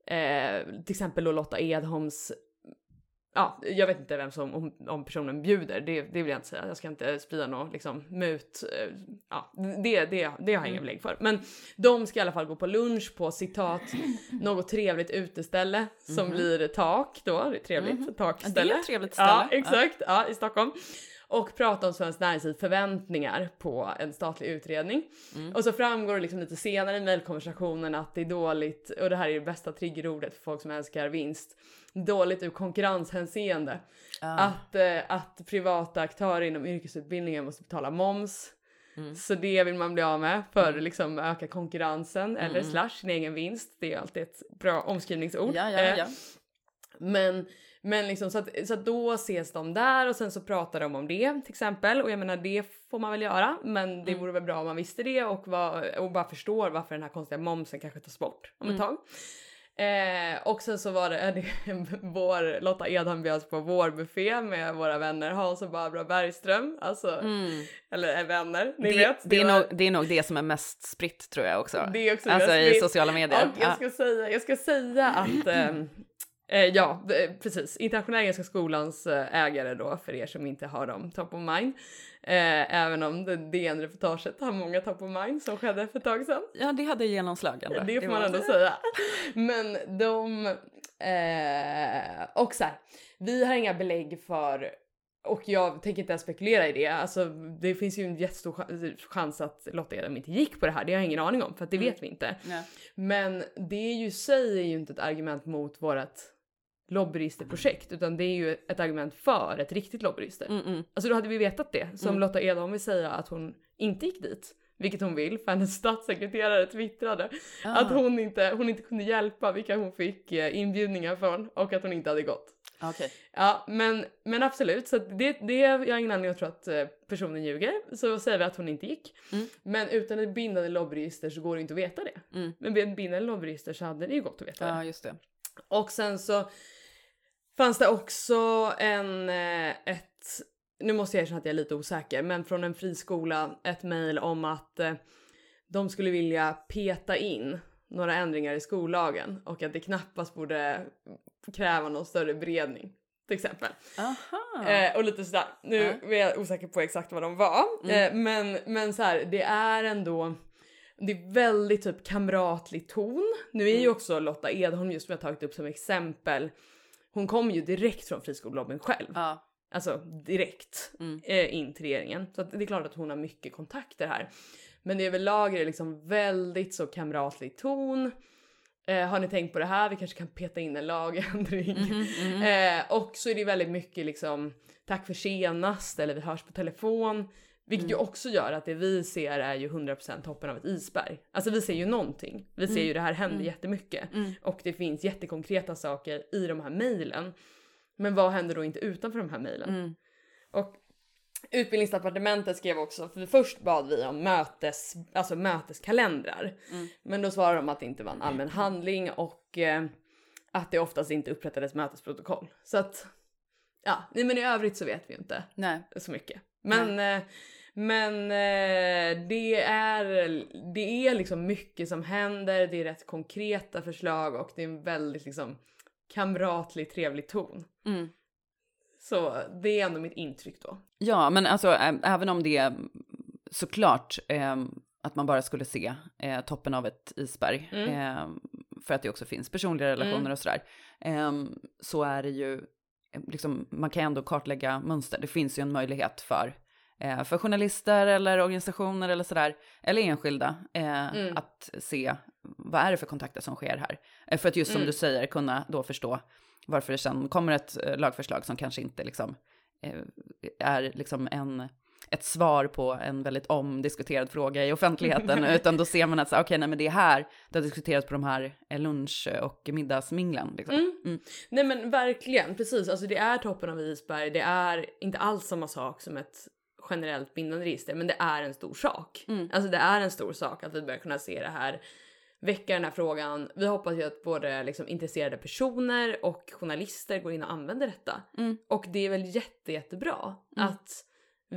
eh, till exempel då Lotta Edholms ja, jag vet inte vem som, om, om personen bjuder, det, det vill jag inte säga. Jag ska inte sprida något liksom mut. eh, Ja, det, det, det har jag ingen belägg för. Men de ska i alla fall gå på lunch på citat något trevligt uteställe som blir tak då. Det är trevligt, Ja, takställe. det är ett trevligt ställe. Ja, exakt. Ja, i Stockholm. Och prata om Svenskt Näringslivs förväntningar på en statlig utredning. Mm. Och så framgår det liksom lite senare i mejlkonversationen att det är dåligt, och det här är det bästa triggerordet för folk som älskar vinst, dåligt ur konkurrenshänseende. Ja. Att, eh, att privata aktörer inom yrkesutbildningen måste betala moms. Mm. Så det vill man bli av med för att liksom öka konkurrensen eller Mm. slash sin egen vinst. Det är alltid ett bra omskrivningsord. Ja, ja, Eh, ja. men, men liksom så att, så att då ses de där och sen så pratar de om det till exempel. Och jag menar det får man väl göra men det Mm. vore väl bra om man visste det och, vad, och bara förstår varför den här konstiga momsen kanske tas bort om ett Mm. tag. Eh, och sen så var det, det vår, Lotta Edholm bjöds på vår buffé med våra vänner Hans och Barbara Bergström. Alltså, Mm. eller är vänner, ni Det, vet. det, är var- nog, det är nog det som är mest spritt tror jag också. Det är också alltså i spritt. sociala medier. Och jag ska säga, jag ska säga att ehm, eh, ja, eh, precis. Internationella Engelska Skolans eh, ägare då, för er som inte har dem top of mind. Eh, även om det DN-reportaget har många top of mind som skedde för ett tag sedan. ja. det hade genomslag ändå. Det får man ändå säga. Men de... Eh, och så här, vi har inga belägg för och jag tänker inte ens spekulera i det. Alltså, det finns ju en jättestor chans- att Lotta Edholm inte gick på det här. Det har jag ingen aning om för att det Mm. vet vi inte. Ja. Men det är ju i sig är ju inte ett argument mot vårt lobbyregisterprojekt utan det är ju ett argument för ett riktigt lobbyregister. Mm, mm. Alltså då hade vi vetat det. Som Mm. Lotta Edholm vill säga att hon inte gick dit. Vilket hon vill för hennes statssekreterare twittrade Ah, att hon inte, hon inte kunde hjälpa vilka hon fick eh, inbjudningar från och att hon inte hade gått. Okej. Ja men, men absolut, så det, det jag har ingen anledning att tro att eh, personen ljuger. Så säger vi att hon inte gick. Mm. Men utan ett bindande lobbyregister så går det inte att veta det. Mm. Men med ett bindande lobbyregister så hade det ju gått att veta det. Ja, just det. Och sen så fanns det också en, eh, ett, nu måste jag erkänna att jag är lite osäker, men från en friskola ett mejl om att eh, de skulle vilja peta in några ändringar i skollagen och att det knappast borde kräva någon större beredning. Till exempel. Eh, och lite sådär, nu Ja. är jag osäker på exakt vad de var. Mm. Eh, men, men så här, det är ändå, det är väldigt typ kamratlig ton. Nu är ju Mm. också Lotta Edholm just som jag tagit upp som exempel. Hon kom ju direkt från friskolelobbyn själv. Ja. Alltså direkt Mm. eh, in till regeringen. Så det är klart att hon har mycket kontakter här. Men överlag är det liksom väldigt så kamratlig ton. Eh, har ni tänkt på det här? Vi kanske kan peta in en lagändring. Mhm, mhm. Eh, och så är det väldigt mycket liksom tack för senast eller vi hörs på telefon. Vilket ju också gör att det vi ser är ju 100% toppen av ett isberg. Alltså vi ser ju någonting. Vi ser ju det här händer Mm. jättemycket. Mm. Och det finns jättekonkreta saker i de här mejlen. Men vad händer då inte utanför de här mejlen? Mm. Och Utbildningsdepartementet skrev också, för först bad vi om mötes, alltså möteskalendrar. Mm. Men då svarade de att det inte var en allmän handling och eh, att det oftast inte upprättades mötesprotokoll. Så att, ja, nej, men i övrigt så vet vi ju inte Nej. så mycket. Men, eh, men eh, det, är, det är liksom mycket som händer, det är rätt konkreta förslag och det är en väldigt liksom kamratlig, trevlig ton. Mm. Så det är ändå mitt intryck då. Ja, men alltså även om det är såklart eh, att man bara skulle se eh, toppen av ett isberg, Mm. eh, för att det också finns personliga relationer Mm. och sådär, eh, så är det ju, liksom, man kan ändå kartlägga mönster. Det finns ju en möjlighet för, eh, för journalister eller organisationer eller sådär, eller enskilda, eh, Mm. att se vad är det för kontakter som sker här. Eh, för att just som Mm. du säger kunna då förstå varför det sen kommer ett eh, lagförslag som kanske inte liksom eh, är liksom en, ett svar på en väldigt omdiskuterad fråga i offentligheten, utan då ser man att så, okej, nej men det är här, det har diskuterats på de här eh, lunch och middagsminglen. Liksom. Mm. Mm. Nej men verkligen, precis. Alltså det är toppen av isberg. Det är inte alls samma sak som ett generellt bindande register, men det är en stor sak. Mm. Alltså det är en stor sak att vi börjar kunna se det här, väcka den här frågan. Vi hoppas ju att både liksom intresserade personer och journalister går in och använder detta. Mm. Och det är väl jätte, jättebra Mm. att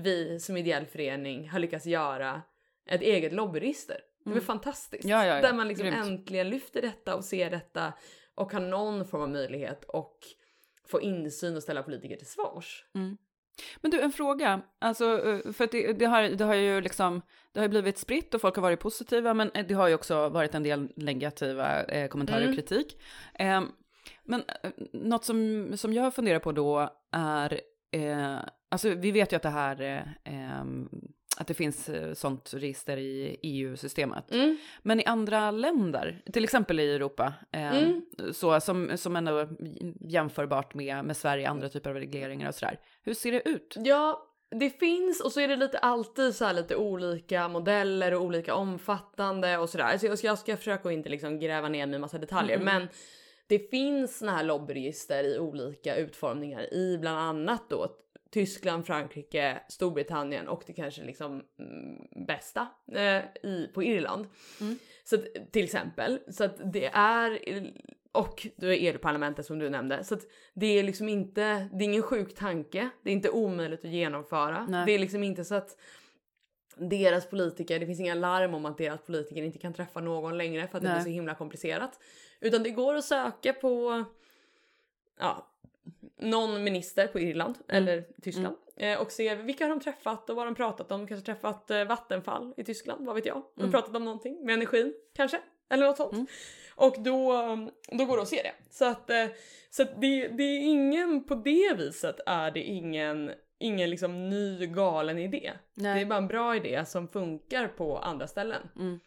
vi som ideell förening har lyckats göra ett eget lobbyregister. Det är Mm. fantastiskt? Ja, ja, ja. Där man liksom Grymt. äntligen lyfter detta och ser detta och har någon form av möjlighet och få insyn och ställa politiker till svars. Mm. Men du, en fråga. Alltså, eh, för att det, det, har, det har ju liksom, det har blivit spritt och folk har varit positiva, men det har ju också varit en del negativa eh, kommentarer Mm. och kritik. Eh, men eh, något som, som jag funderar på då är, eh, alltså vi vet ju att det här, eh, ehm, att det finns eh, sånt register i EU-systemet. Mm. Men i andra länder, till exempel i Europa, eh, Mm. så, som, som ändå jämförbart med, med Sverige, andra typer av regleringar och sådär. Hur ser det ut? Ja, det finns och så är det lite alltid så här lite olika modeller och olika omfattande och sådär. Så jag ska, jag ska försöka att inte liksom gräva ner mig i massa detaljer, Mm. men det finns såna här lobbyregister i olika utformningar i bland annat då Tyskland, Frankrike, Storbritannien och det kanske liksom mm, bästa eh, i, på Irland. Mm. Så att, till exempel, så att det är och då är EU-parlamentet som du nämnde. Så att det är liksom inte, det är ingen sjuk tanke. Det är inte omöjligt att genomföra. Nej. Det är liksom inte så att deras politiker, det finns inga larm om att deras politiker inte kan träffa någon längre för att det Nej. blir så himla komplicerat. Utan det går att söka på ja, någon minister på Irland eller Tyskland eh, och se vilka har de träffat och vad har de pratat om. Kanske träffat eh, Vattenfall i Tyskland, vad vet jag. De har Mm. pratat om någonting med energin kanske eller något sånt. Mm. Och då, då går det att se det. Så att, eh, så att det, det är ingen, på det viset är det ingen, ingen liksom ny galen idé. Det är bara en bra idé som funkar på andra ställen. Mm.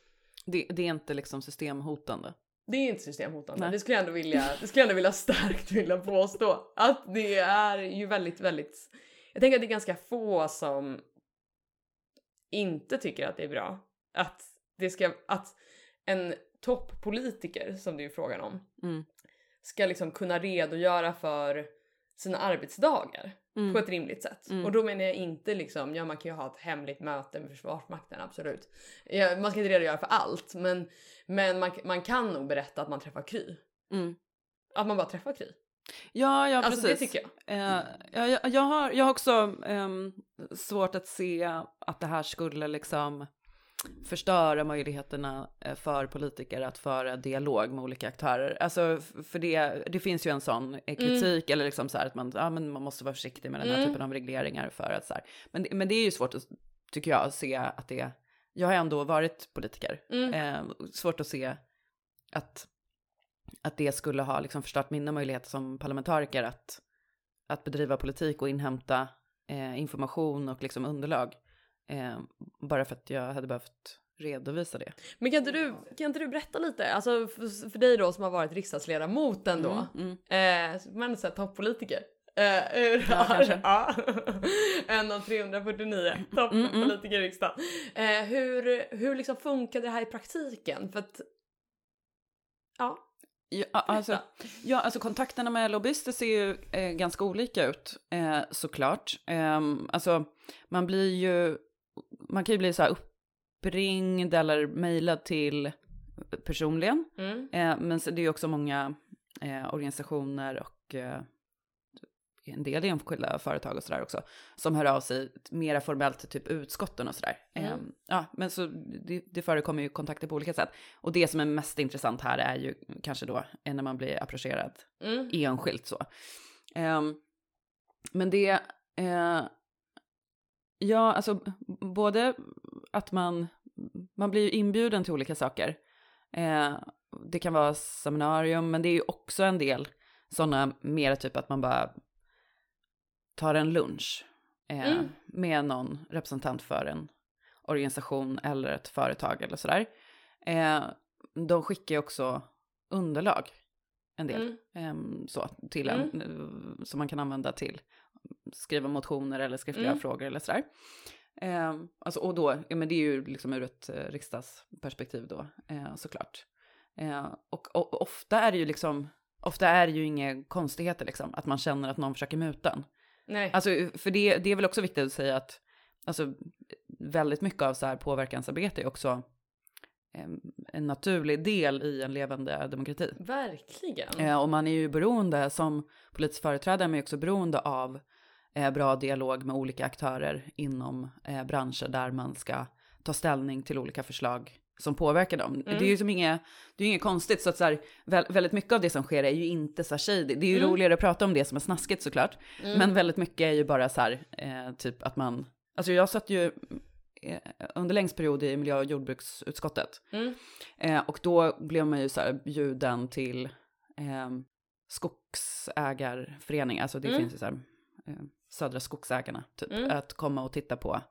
Det, det är inte liksom systemhotande. Det är inte systemhotande. Nej. Det skulle jag ändå vilja, det skulle jag ändå vilja starkt vilja påstå. Att det är ju väldigt, väldigt... Jag tänker att det är ganska få som inte tycker att det är bra. Att det ska, att en toppolitiker, som det är frågan om, Mm. ska liksom kunna redogöra för sina arbetsdagar Mm. på ett rimligt sätt. Mm. Och då menar jag inte liksom, ja man kan ju ha ett hemligt möte med Försvarsmakten, absolut. Ja, man ska inte redogöra för allt, men, men man, man kan nog berätta att man träffar Kry. Mm. Att man bara träffar Kry. Ja, ja Alltså precis. det tycker jag. Eh, ja, jag, jag, har, jag har också ehm, svårt att se att det här skulle liksom förstöra möjligheterna eh, för politiker att föra dialog med olika aktörer. Alltså för det, det finns ju en sån eh, kritik eller liksom så här att man, ja, men man måste vara försiktig med den här Mm. typen av regleringar för att så här. Men, men det är ju svårt att, tycker jag, att se att det, jag har ändå varit politiker. Mm. Eh, svårt att se att, att det skulle ha liksom förstört mina möjligheter som parlamentariker att, att bedriva politik och inhämta eh, information och liksom underlag. Eh, bara för att jag hade behövt redovisa det. Men kan inte, du, kan inte du berätta lite, alltså för, för dig då som har varit riksdagsledamot ändå, Mm, mm. eh, men så här toppolitiker. Eh, hur Ja, kanske. ja. en av 349 toppolitiker i riksdagen. Eh, hur, hur liksom funkade det här i praktiken? För att, ja. Ja, alltså, ja, alltså kontakterna med lobbyister ser ju eh, ganska olika ut eh, såklart. Eh, alltså man blir ju, man kan ju bli så här uppringd eller mejlad till personligen. Mm. Eh, men så det är ju också många eh, organisationer och eh, en del enskilda företag och sådär också, som hör av sig mera formellt till typ utskotten och sådär. Mm. Eh, ja, men så det, det förekommer ju kontakter på olika sätt. Och det som är mest intressant här är ju kanske då eh, när man blir approcherad Mm. enskilt så. Ehm, men det, eh, ja alltså både att man, man blir ju inbjuden till olika saker. Eh, det kan vara seminarium, men det är ju också en del sådana mer typ att man bara tar en lunch eh, Mm. med någon representant för en organisation eller ett företag eller sådär. Eh, de skickar ju också underlag, en del, Mm. ehm, så, till en, eh, som man kan använda till skriva motioner eller skriftliga Mm. frågor eller sådär. Ehm, alltså, och då, ja, men det är ju liksom ur ett eh, riksdagsperspektiv då, eh, såklart. Eh, och, och ofta är det ju liksom, ofta är det ju inga konstigheter liksom, att man känner att någon försöker muta en. Nej. Alltså, för det, det är väl också viktigt att säga att alltså, väldigt mycket av så här påverkansarbete är också en naturlig del i en levande demokrati. Verkligen. Eh, och man är ju beroende, som politisk företrädare, men är också beroende av eh, bra dialog med olika aktörer inom eh, branscher där man ska ta ställning till olika förslag som påverkar dem. Det är ju som inget, det är inget konstigt, så att så här, vä- väldigt mycket av det som sker är ju inte så här shady. Det är ju roligare att prata om det som är snaskigt såklart, men väldigt mycket är ju bara så här, eh, typ att man, alltså jag satt ju under längst period i miljö och jordbruksutskottet. Mm. Eh, och då blev man ju så här bjuden till eh, skogsägarförening, alltså det Mm. finns ju så här, eh, Södra Skogsägarna, typ, Mm. att komma och titta på,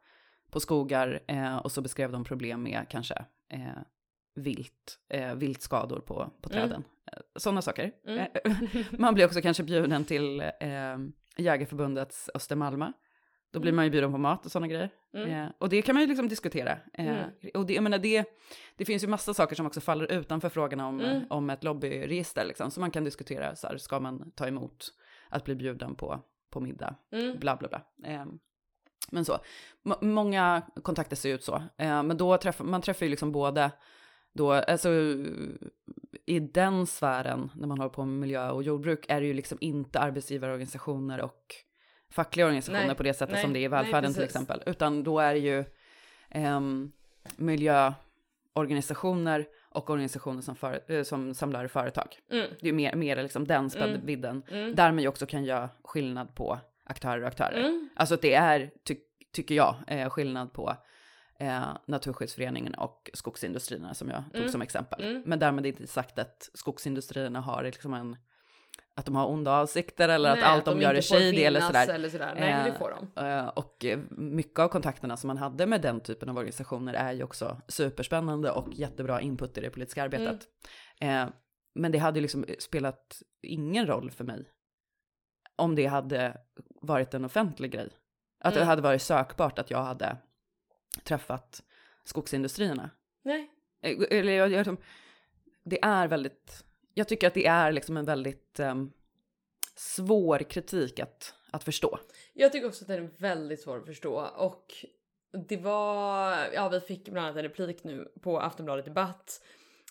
på skogar eh, och så beskrev de problem med kanske eh, vilt, eh, viltskador på, på Mm. träden. Eh, Sådana saker. Mm. Eh, man blir också kanske bjuden till eh, Jägarförbundets Östermalma. Då blir Mm. man ju bjuden på mat och sådana grejer. Mm. Eh, och det kan man ju liksom diskutera. Eh, Mm. Och det, jag menar det, det finns ju massa saker som också faller utanför frågan om, Mm. om ett lobbyregister. Liksom. Så man kan diskutera, så här, ska man ta emot att bli bjuden på, på middag? Mm. Bla bla bla. Eh, men så, M- många kontakter ser ut så. Eh, men då träffar man träffar ju liksom både, då, alltså i den sfären, när man håller på med miljö och jordbruk, är det ju liksom inte arbetsgivarorganisationer och fackliga organisationer Nej, på det sättet nej, som det är i nej, välfärden till precis. exempel, utan då är det ju ehm, miljöorganisationer och organisationer som, för, eh, som samlar företag. Mm. Det är mer, mer liksom den spännvidden, Mm. där man ju också kan göra skillnad på aktörer och aktörer. Mm. Alltså att det är, ty tycker jag, eh, skillnad på eh, Naturskyddsföreningen och skogsindustrierna som jag tog Mm. som exempel. Mm. Men därmed inte sagt att skogsindustrierna har liksom en, att de har onda avsikter eller Nej, att allt de, gör är shady eller sådär. Eller sådär. Nej, Eh, det får de. Eh, Och eh, mycket av kontakterna som man hade med den typen av organisationer är ju också superspännande och jättebra input i det politiska arbetet. Mm. Eh, Men det hade liksom spelat ingen roll för mig om det hade varit en offentlig grej. Att det Mm. hade varit sökbart att jag hade träffat skogsindustrierna. Nej. Eh, Eller jag, jag, det är väldigt, jag tycker att det är liksom en väldigt um, svår kritik att, att förstå. Jag tycker också att den är väldigt svår att förstå och det var, ja vi fick bland annat en replik nu på Aftonbladet Debatt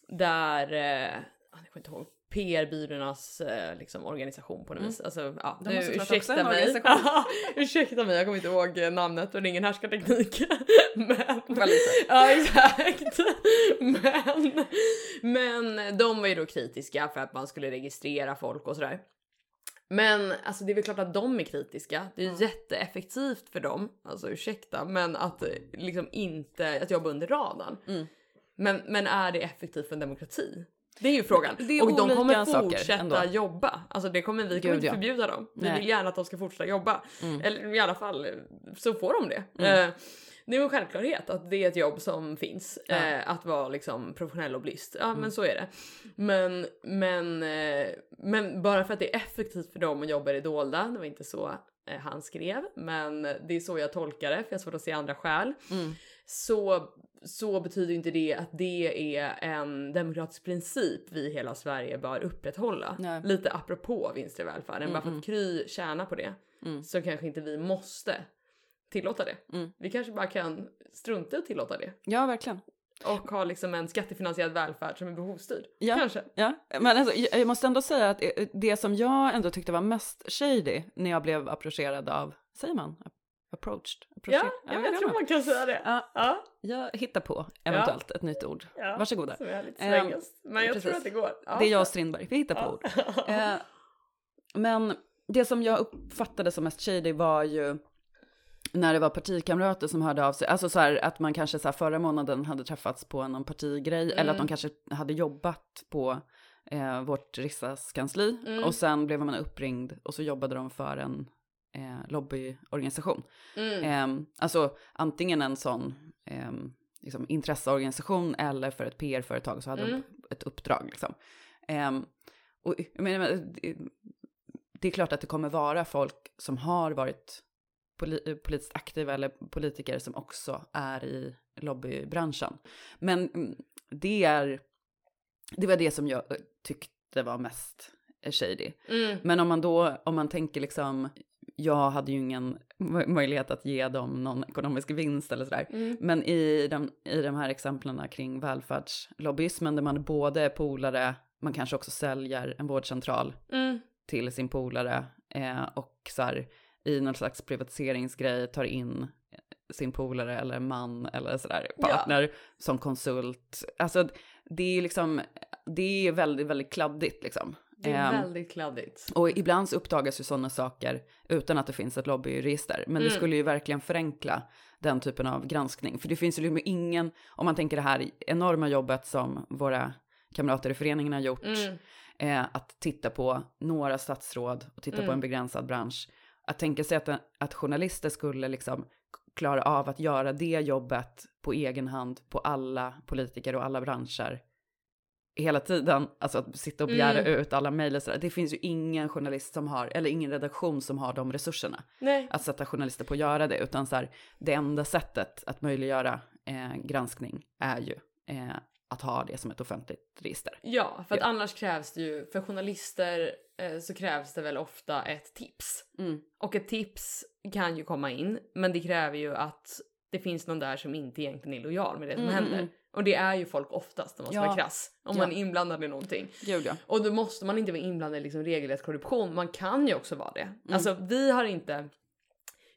där, eh, ah, jag kommer inte ihåg, PR-byråernas eh, liksom, organisation på något Mm. vis. Alltså, ja, nu, ursäkta mig. ursäkta mig, jag kommer inte ihåg eh, namnet och det är ingen härskarteknik. men, ja exakt. men, men de var ju då kritiska för att man skulle registrera folk och sådär. Men alltså det är väl klart att de är kritiska. Det är Mm. jätteeffektivt för dem, alltså ursäkta, men att eh, liksom inte att jobba under radarn. Mm. Men, men är det effektivt för en demokrati? Det är ju frågan. Är och de kommer fortsätta ändå. jobba. Alltså det kommer vi kommer Gud, inte ja. förbjuda dem. Vi Nej. vill gärna att de ska fortsätta jobba. Mm. Eller i alla fall så får de det. Mm. Eh, det är en självklarhet att det är ett jobb som finns. Ja. Eh, att vara liksom professionell lobbyist. Ja Mm. men så är det. Men, men, eh, men bara för att det är effektivt för dem att jobba i det dolda. Det var inte så han skrev. Men det är så jag tolkar det för jag har svårt att se andra skäl Mm. Så, så betyder inte det att det är en demokratisk princip vi i hela Sverige bör upprätthålla. Nej. Lite apropå vinster i välfärden. Mm, Bara för att Kry tjänar på det Mm. så kanske inte vi måste tillåta det. Mm. Vi kanske bara kan strunta i att tillåta det Ja, verkligen. och ha liksom en skattefinansierad välfärd som är behovsstyrd. Ja. Kanske. Ja, men alltså, jag jag måste ändå säga att eh, det som jag ändå tyckte var mest shady när jag blev approcherad av, säger man? Approached? Ja, Approached? ja, det jag gör tror man kan säga det. Ja, Ja, jag hittar på eventuellt ett nytt ord. ja. Varsågoda. Som är lite Ehm, svengelskt. Men jag tror precis. att det går. Ja. Det är jag och Strindberg, vi hittar på ord. Ja. Eh, men det som jag uppfattade som mest shady var ju när det var partikamrater som hörde av sig, alltså så här att man kanske så här förra månaden hade träffats på någon partigrej eller att de Mm. kanske hade jobbat på eh, vårt riksdagskansli Mm. och sen blev man uppringd och så jobbade de för en eh, lobbyorganisation. Mm. Eh, alltså antingen en sån eh, liksom, intresseorganisation eller för ett PR-företag så hade Mm. de ett uppdrag. Liksom. Eh, och, jag menar, det, är klart att det kommer vara folk som har varit poli, politiskt aktiva eller politiker som också är i lobbybranschen. Men mm, det, är, det var det som jag eh, tyckte var mest eh, shady. Mm. Men om man då, om man tänker liksom, jag hade ju ingen mö- möjlighet att ge dem någon ekonomisk vinst eller sådär. Mm. Men i de, i de här exemplen kring välfärdslobbyismen där man både är polare, man kanske också säljer en vårdcentral Mm. till sin polare eh, och så här, i någon slags privatiseringsgrej tar in sin polare eller man eller sådär, Ja. partner som konsult. Alltså det är liksom, det är väldigt, väldigt kladdigt liksom. Det är Ehm, väldigt kladdigt. och ibland så uppdagas ju sådana saker utan att det finns ett lobbyregister. Men det Mm. skulle ju verkligen förenkla den typen av granskning. För det finns ju liksom ingen, om man tänker det här enorma jobbet som våra kamrater i föreningen har gjort, Mm. eh, att titta på några statsråd och titta på Mm. en begränsad bransch. Att tänka sig att, att journalister skulle liksom klara av att göra det jobbet på egen hand på alla politiker och alla branscher hela tiden, alltså att sitta och begära Mm. ut alla mejl. Det finns ju ingen journalist som har, eller ingen redaktion som har de resurserna Nej. att sätta journalister på att göra det, utan så här, det enda sättet att möjliggöra eh, granskning är ju eh, att ha det som ett offentligt register. Ja, för att Ja. annars krävs det ju, för journalister eh, så krävs det väl ofta ett tips. Mm. Och ett tips kan ju komma in, men det kräver ju att det finns någon där som inte egentligen är lojal med det som Mm, händer. Och det är ju folk oftast om man ska Ja. vara krass. Om Ja. man är inblandad i någonting. Gud ja. Och då måste man inte vara inblandad i liksom regelrätt korruption. Man kan ju också vara det. Mm. Alltså vi har inte.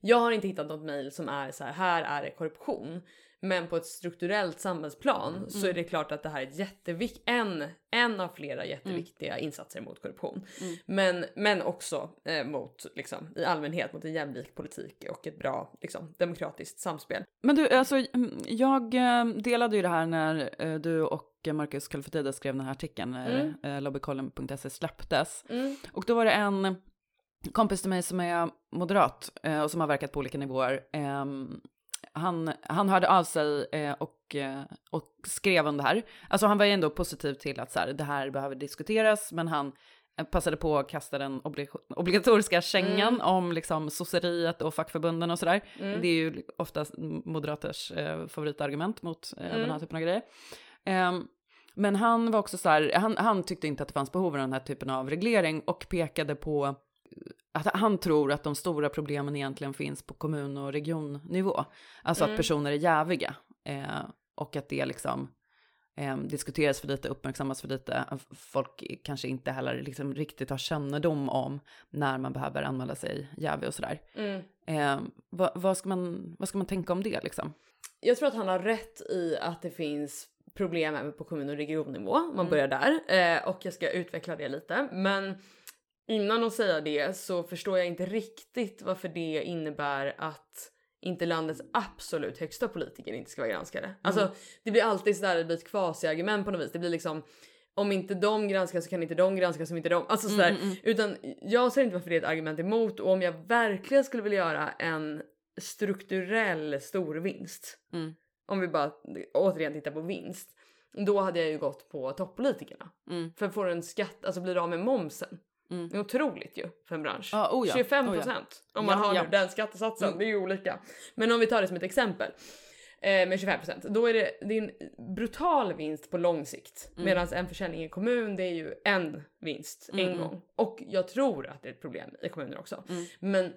Jag har inte hittat något mejl som är så här. Här är det korruption. Men på ett strukturellt samhällsplan så Mm. är det klart att det här är jättevik- en, en av flera jätteviktiga insatser mot korruption. Mm. Men, men också eh, mot, liksom, i allmänhet mot en jämlik politik och ett bra liksom, demokratiskt samspel. Men du, alltså mm, jag eh, delade ju det här när eh, du och Marcus Kalfatides skrev den här artikeln när Mm. eh, lobbykollen.se släpptes. Mm. Och då var det en kompis till mig som är moderat och som har verkat på olika nivåer. Han, han hörde av sig eh, och, eh, och skrev om det här. Alltså han var ju ändå positiv till att så här, det här behöver diskuteras, men han eh, passade på att kasta den obli- obligatoriska kängan om liksom sosseriet och fackförbunden och sådär. Mm. Det är ju oftast moderaters eh, favoritargument mot eh, Mm. den här typen av grejer. Ehm, men han var också så här, han, han tyckte inte att det fanns behov av den här typen av reglering och pekade på att han tror att de stora problemen egentligen finns på kommun och regionnivå. Alltså Mm. att personer är jäviga eh, och att det liksom eh, diskuteras för lite, uppmärksammas för lite. Folk kanske inte heller liksom riktigt har kännedom om när man behöver anmäla sig jävig och sådär. Mm. Eh, vad, vad, ska man, vad ska man tänka om det liksom? Jag tror att han har rätt i att det finns problem även på kommun och regionnivå. Man Mm. börjar där eh, och jag ska utveckla det lite. Men innan att säga det så förstår jag inte riktigt varför det innebär att inte landets absolut högsta politiker inte ska vara granskade. Alltså det blir alltid sådär, ett kvasiargument på något vis. Det blir liksom om inte de granskas så kan inte de granskas som inte de. Alltså sådär. Mm, mm, Utan jag ser inte varför det är ett argument emot och om jag verkligen skulle vilja göra en strukturell storvinst. Mm. Om vi bara återigen tittar på vinst. Då hade jag ju gått på toppolitikerna. Mm. För får du en skatt, alltså blir du av med momsen. Mm. Det är otroligt ju för en bransch. Ja, oh ja, 25 oh ja. procent om man Ja, har ja. den skattesatsen. Mm. Det är ju olika. Men om vi tar det som ett exempel. Eh, med 25 procent. Då är det, det är en brutal vinst på lång sikt. Mm. Medan en försäljning i en kommun det är ju en vinst en mm. gång. Och jag tror att det är ett problem i kommuner också. Mm. Men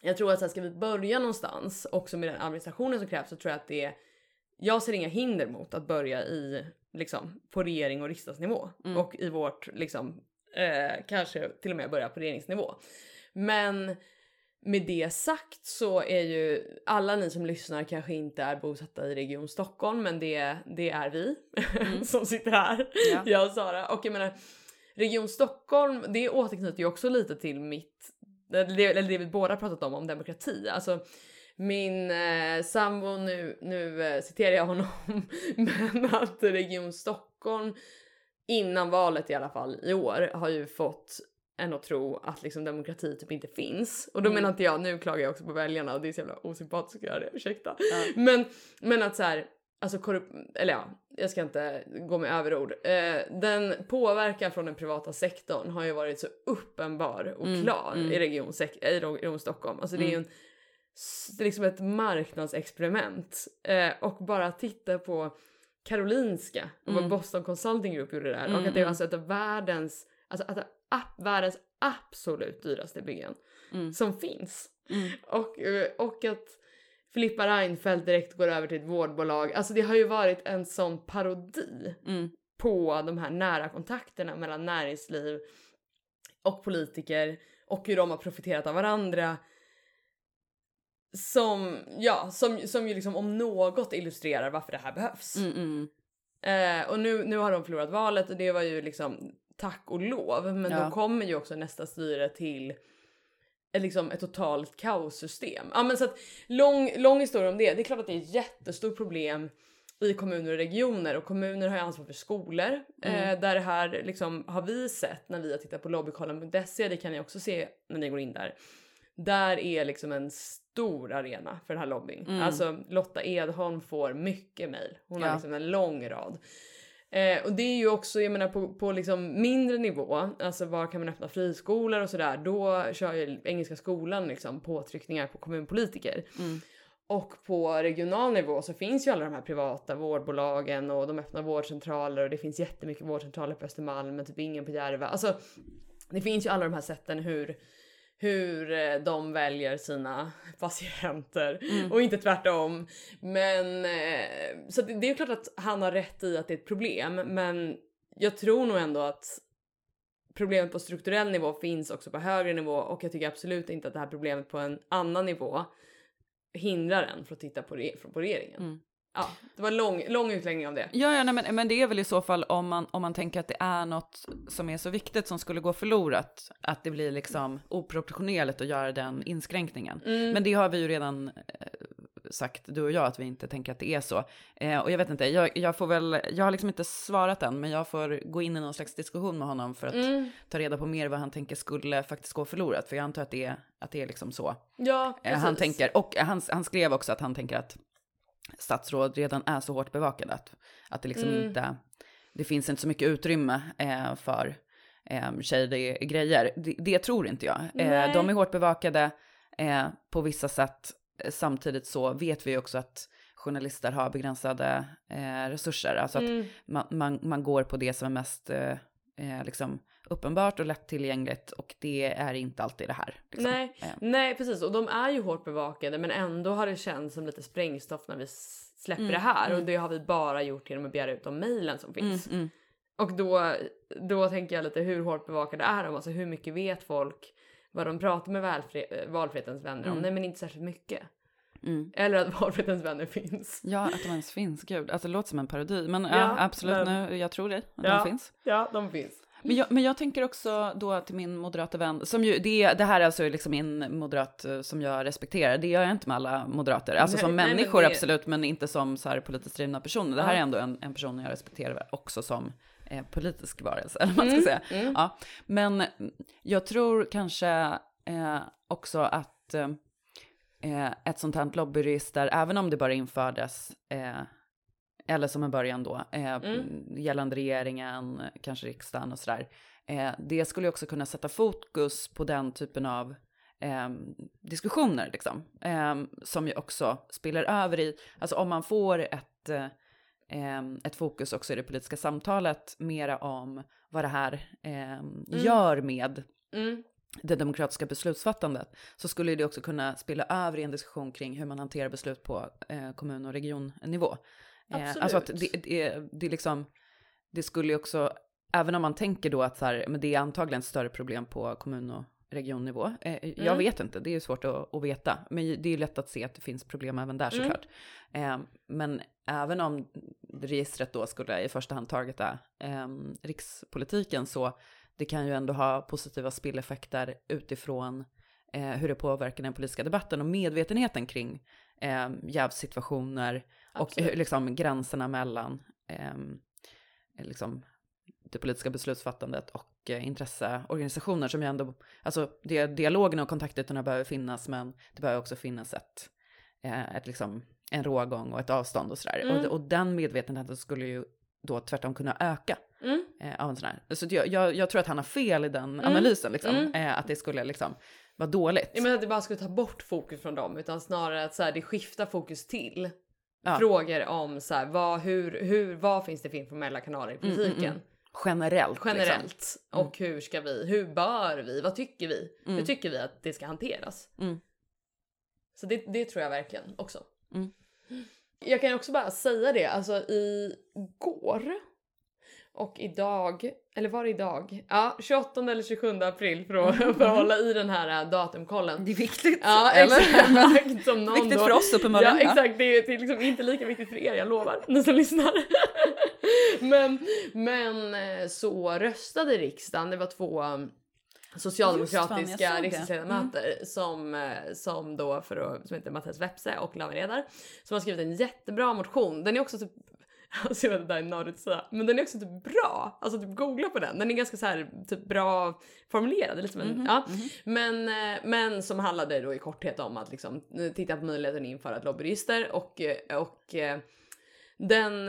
jag tror att så här, ska vi börja någonstans också med den administrationen som krävs så tror jag att det är jag ser inga hinder mot att börja i liksom på regering och riksdagsnivå Mm. och i vårt liksom eh, kanske till och med börja på regeringsnivå. Men med det sagt så är ju alla ni som lyssnar kanske inte är bosatta i Region Stockholm, men det, det är vi Mm. som sitter här. Ja. Jag och Sara. Och jag menar, Region Stockholm, det återknyter ju också lite till mitt, eller det, vi båda pratat om, om demokrati. Alltså min eh, sambo, nu, nu eh, citerar jag honom, men att Region Stockholm innan valet i alla fall i år har ju fått en att tro att liksom demokrati typ inte finns. Och då Mm. menar inte jag, nu klagar jag också på väljarna och det är så jävla osympatiskt att göra det, ursäkta. Ja. Men, men att så här, alltså eller ja, jag ska inte gå med överord. Eh, den påverkan från den privata sektorn har ju varit så uppenbar och Mm, klar mm. i region, i region Stockholm. Alltså det är ju Mm. en, det är liksom ett marknadsexperiment. Eh, och bara titta på Karolinska och Mm. Boston Consulting Group gjorde där. Mm, och att det är mm. alltså ett av världens, alltså att det är världens absolut dyraste byggen Mm. som finns. Mm. Och, eh, och att Filippa Reinfeldt direkt går över till ett vårdbolag. Alltså det har ju varit en sån parodi Mm. på de här nära kontakterna mellan näringsliv och politiker och hur de har profiterat av varandra. Som, ja, som, som ju liksom om något illustrerar varför det här behövs. Mm, mm. Eh, och nu, nu har de förlorat valet och det var ju liksom tack och lov. Men Ja. då kommer ju också nästa styre till ett, liksom ett totalt kaossystem. Ja, men så att, lång, lång historia om det. Det är klart att det är ett jättestort problem i kommuner och regioner och kommuner har ju ansvar för skolor eh, där det här liksom har vi sett när vi har tittat på lobbykollen.se. Det kan ni också se när ni går in där. Där är liksom en stor arena för den här lobbyn. Alltså Lotta Edholm får mycket mejl. Hon har Ja. liksom en lång rad. Eh, och det är ju också, jag menar på, på liksom mindre nivå, alltså var kan man öppna friskolor och sådär, då kör ju Engelska skolan liksom påtryckningar på kommunpolitiker. Och på regional nivå så finns ju alla de här privata vårdbolagen och de öppnar vårdcentraler och det finns jättemycket vårdcentraler på Östermalm men typ ingen på Järva. Alltså det finns ju alla de här sätten hur hur eh, de väljer sina patienter och inte tvärtom. Men eh, så det är klart att han har rätt i att det är ett problem, men jag tror nog ändå att problemet på strukturell nivå finns också på högre nivå och jag tycker absolut inte att det här problemet på en annan nivå hindrar en från att titta på, re- på regeringen. Mm. Ja, det var en lång, lång utläggning om det. Ja, ja nej, men, men det är väl i så fall om man, om man tänker att det är något som är så viktigt som skulle gå förlorat, att det blir liksom oproportionerligt att göra den inskränkningen. Mm. Men det har vi ju redan eh, sagt, du och jag, att vi inte tänker att det är så. Eh, och jag vet inte, jag, jag får väl, jag har liksom inte svarat än, men jag får gå in i någon slags diskussion med honom för att Mm. ta reda på mer vad han tänker skulle faktiskt gå förlorat, för jag antar att det är, att det är liksom så. Ja, Eh, Han tänker, och han, han skrev också att han tänker att statsråd redan är så hårt bevakade att, att det liksom Mm. inte, det finns inte så mycket utrymme eh, för eh, shady grejer. Det, det tror inte jag. Eh, de är hårt bevakade eh, på vissa sätt. Samtidigt så vet vi också att journalister har begränsade eh, resurser. Alltså att Mm. man, man, man går på det som är mest eh, eh, liksom uppenbart och lättillgängligt och det är inte alltid det här. Liksom. Nej, Eh. nej precis och de är ju hårt bevakade men ändå har det känts som lite sprängstoff när vi släpper Mm, det här och mm. det har vi bara gjort genom att begära ut de mejlen som Mm, finns. mm. Och då, då tänker jag lite hur hårt bevakade är de? Alltså hur mycket vet folk vad de pratar med eh, valfrihetens vänner om? Mm. Nej men inte särskilt mycket. Mm. Eller att valfrihetens vänner finns. Ja, att de ens finns, gud. Alltså det låter som en parodi, men ja, Ja, absolut, men- nu, jag tror det, att Ja. de finns. Ja, de finns. Men jag, men jag tänker också då till min moderata vän, som ju, det, det här är alltså liksom en moderat eh, som jag respekterar, det gör jag inte med alla moderater, alltså Nej, som nej, men människor det- absolut, men inte som så här politiskt drivna personer. Det här Ja. är ändå en, en person jag respekterar också som eh, politisk varelse, eller vad man ska säga. Mm. Ja, men jag tror kanske eh, också att eh, eh, ett sånt här lobbyregister, även om det bara infördes, eh, eller som en början då, eh, Mm. gällande regeringen, kanske riksdagen och sådär, eh, det skulle också kunna sätta fokus på den typen av eh, diskussioner, liksom, eh, som ju också spiller över i, alltså om man får ett eh, eh, ett fokus också i det politiska samtalet mera om vad det här eh, gör med Mm. det demokratiska beslutsfattandet så skulle det också kunna spilla över i en diskussion kring hur man hanterar beslut på eh, kommun och regionnivå. Eh, alltså att Absolut. det, det, det, liksom, det skulle ju också, även om man tänker då att så här, men det är antagligen ett större problem på kommun och regionnivå. Eh, Jag Mm. vet inte, det är ju svårt att, att veta, men det är ju lätt att se att det finns problem även där Mm. såklart. Eh, men även om registret då skulle i första hand targeta eh, rikspolitiken så det kan ju ändå ha positiva spilleffekter utifrån eh, hur det påverkar den politiska debatten och medvetenheten kring eh, jävssituationer och Absolut. hur, liksom, gränserna mellan eh, liksom, det politiska beslutsfattandet och eh, intresseorganisationer som ju ändå, alltså det, dialogen och kontaktytorna behöver finnas men det behöver också finnas ett, eh, ett liksom, en rågång och ett avstånd och sådär. Mm. Och, och den medvetenheten skulle ju då tvärtom kunna öka Mm. eh, av en sån här. Så jag, jag, jag tror att han har fel i den analysen, liksom, Mm. eh, att det skulle liksom vara dåligt. Jag menar att det bara skulle ta bort fokus från dem utan snarare att så här, det skiftar fokus till Ja. frågor om så här, vad, hur, hur, vad finns det för informella kanaler i politiken? mm. Generellt. Generellt. Liksom. Och hur ska vi, hur bör vi, vad tycker vi? Hur tycker vi att det ska hanteras? Mm. Så det, det tror jag verkligen också. Mm. Jag kan också bara säga det, alltså igår Och idag, eller var det idag? Ja, 28 eller 27 april för att, för att hålla i den här äh, datumkollen. Det är viktigt. Ja exakt. Som någon Viktigt då, för oss uppenbarligen. Ja exakt, det är, det är liksom inte lika viktigt för er, jag lovar, ni som lyssnar. men, men eh, så röstade riksdagen, det var två um, socialdemokratiska riksdagsledamöter som, eh, som då för att, som heter Mattias Vepse och Lawen Redar som har skrivit en jättebra motion. Den är också typ Alltså jag vet att det där är nördigt att säga, men den är också typ bra. Alltså typ googla på den. Den är ganska så här typ bra formulerad. Lite som en, Mhm, ja. mhm. men, eh, men som handlade då i korthet om att liksom titta på möjligheten att införa ett lobbyregister och, eh, och eh, den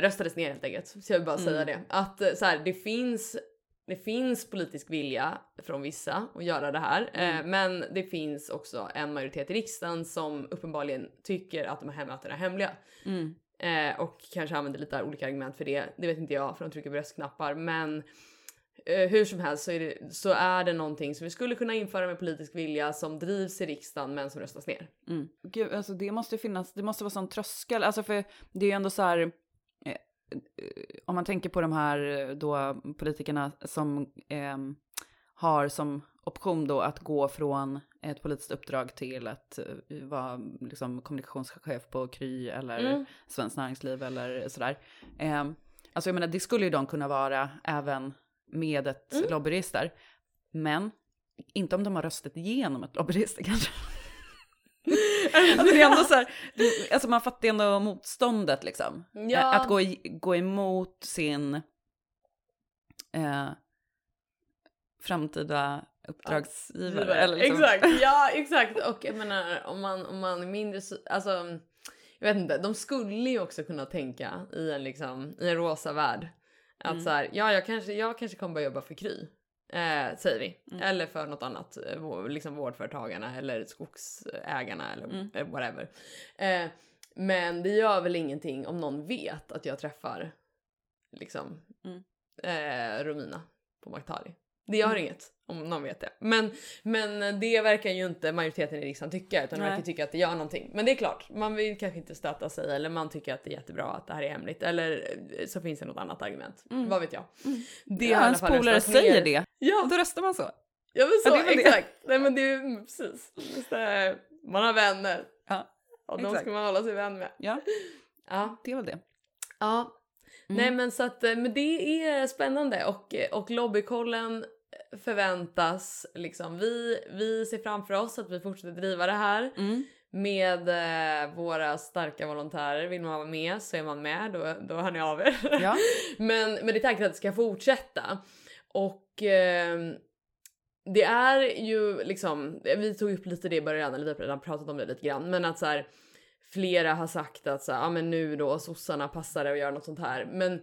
röstades ner helt enkelt. Så jag vill bara säga Mm. det. Att så här, det finns det finns politisk vilja från vissa att göra det här, Mm. men det finns också en majoritet i riksdagen som uppenbarligen tycker att de här mötena är hemliga. Mm. Eh, och kanske använder lite olika argument för det. Det vet inte jag för de trycker på röstknappar. Men eh, hur som helst så är, det, så är det någonting som vi skulle kunna införa med politisk vilja som drivs i riksdagen men som röstas ner. Mm. Gud, alltså det måste finnas, det måste vara sån tröskel, alltså för det är ju ändå så här, eh, eh om man tänker på de här då politikerna som eh, har som option då att gå från ett politiskt uppdrag till att eh, vara liksom kommunikationschef på Kry eller Mm. Svenskt Näringsliv eller sådär. Eh, alltså jag menar, det skulle ju de kunna vara även med ett Mm. lobbyregister. Men inte om de har röstat igenom ett lobbyregister kanske. Alltså det är ändå så här, alltså man fattar ändå motståndet liksom. Ja. Att gå, gå emot sin eh, framtida uppdragsgivare. Givare. Eller liksom. Exakt, ja exakt. Och jag menar om man, om man är mindre, så- alltså jag vet inte, de skulle ju också kunna tänka i en liksom, i en rosa värld. Att Mm. så här, ja jag kanske, jag kanske kommer börja jobba för Kry. Eh, säger vi. Mm. Eller för något annat, eh, liksom vårdföretagarna eller skogsägarna eller Mm. eh, whatever. Eh, men det gör väl ingenting om någon vet att jag träffar liksom Mm. eh, Romina på Maktali. Det gör Mm. inget om någon vet det. Men, men det verkar ju inte majoriteten i riksdagen tycka utan de verkar tycka att det gör någonting. Men det är klart, man vill kanske inte stöta sig eller man tycker att det är jättebra att det här är hemligt eller eh, så finns det något annat argument. Mm. Vad vet jag. Mm. Det Ja, ens polare säger det, Ja, då röstar man så. ja men så, Ja, det väl det. exakt. Nej men det är mm, precis. Man har vänner. Ja, Och de exakt. ska man hålla sig vän med. Ja, Ja. det är väl det. Ja. Mm. Nej men så att eh, men det är spännande och, och lobbykollen förväntas liksom vi, vi ser framför oss att vi fortsätter driva det här Mm. med eh, våra starka volontärer. Vill man vara med så är man med, då, då hör ni av er. Ja. men, men det är tanken att det ska fortsätta. Och eh, det är ju liksom, vi tog upp lite det i början, eller vi har redan pratat om det lite grann, men att så här, flera har sagt att så här, ja men nu då sossarna passar det att göra något sånt här. Men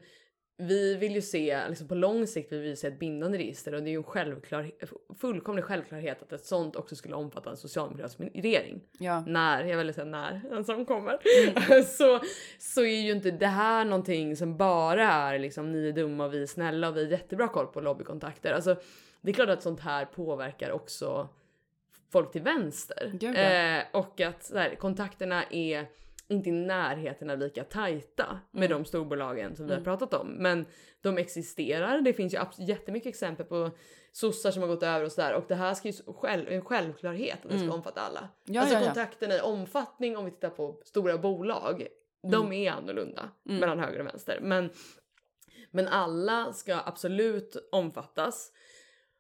vi vill ju se, liksom på lång sikt vill vi se ett bindande register och det är ju en självklar, fullkomlig självklarhet att ett sånt också skulle omfatta en socialdemokratisk regering Ja. när, jag vill säga när en sån kommer, Mm. så, så är ju inte det här någonting som bara är liksom ni är dumma och vi är snälla och vi har jättebra koll på lobbykontakter. Alltså det är klart att sånt här påverkar också folk till vänster. Eh, och att så här, kontakterna är inte i närheten av lika tajta med Mm. de storbolagen som vi har Mm. pratat om. Men de existerar. Det finns ju jättemycket exempel på sossar som har gått över och sådär. Och det här ska ju själv, en självklarhet att det ska Mm. omfatta alla. Ja, alltså ja, ja. kontakterna i omfattning om vi tittar på stora bolag. De är annorlunda Mm. mellan höger och vänster. Men, men alla ska absolut omfattas.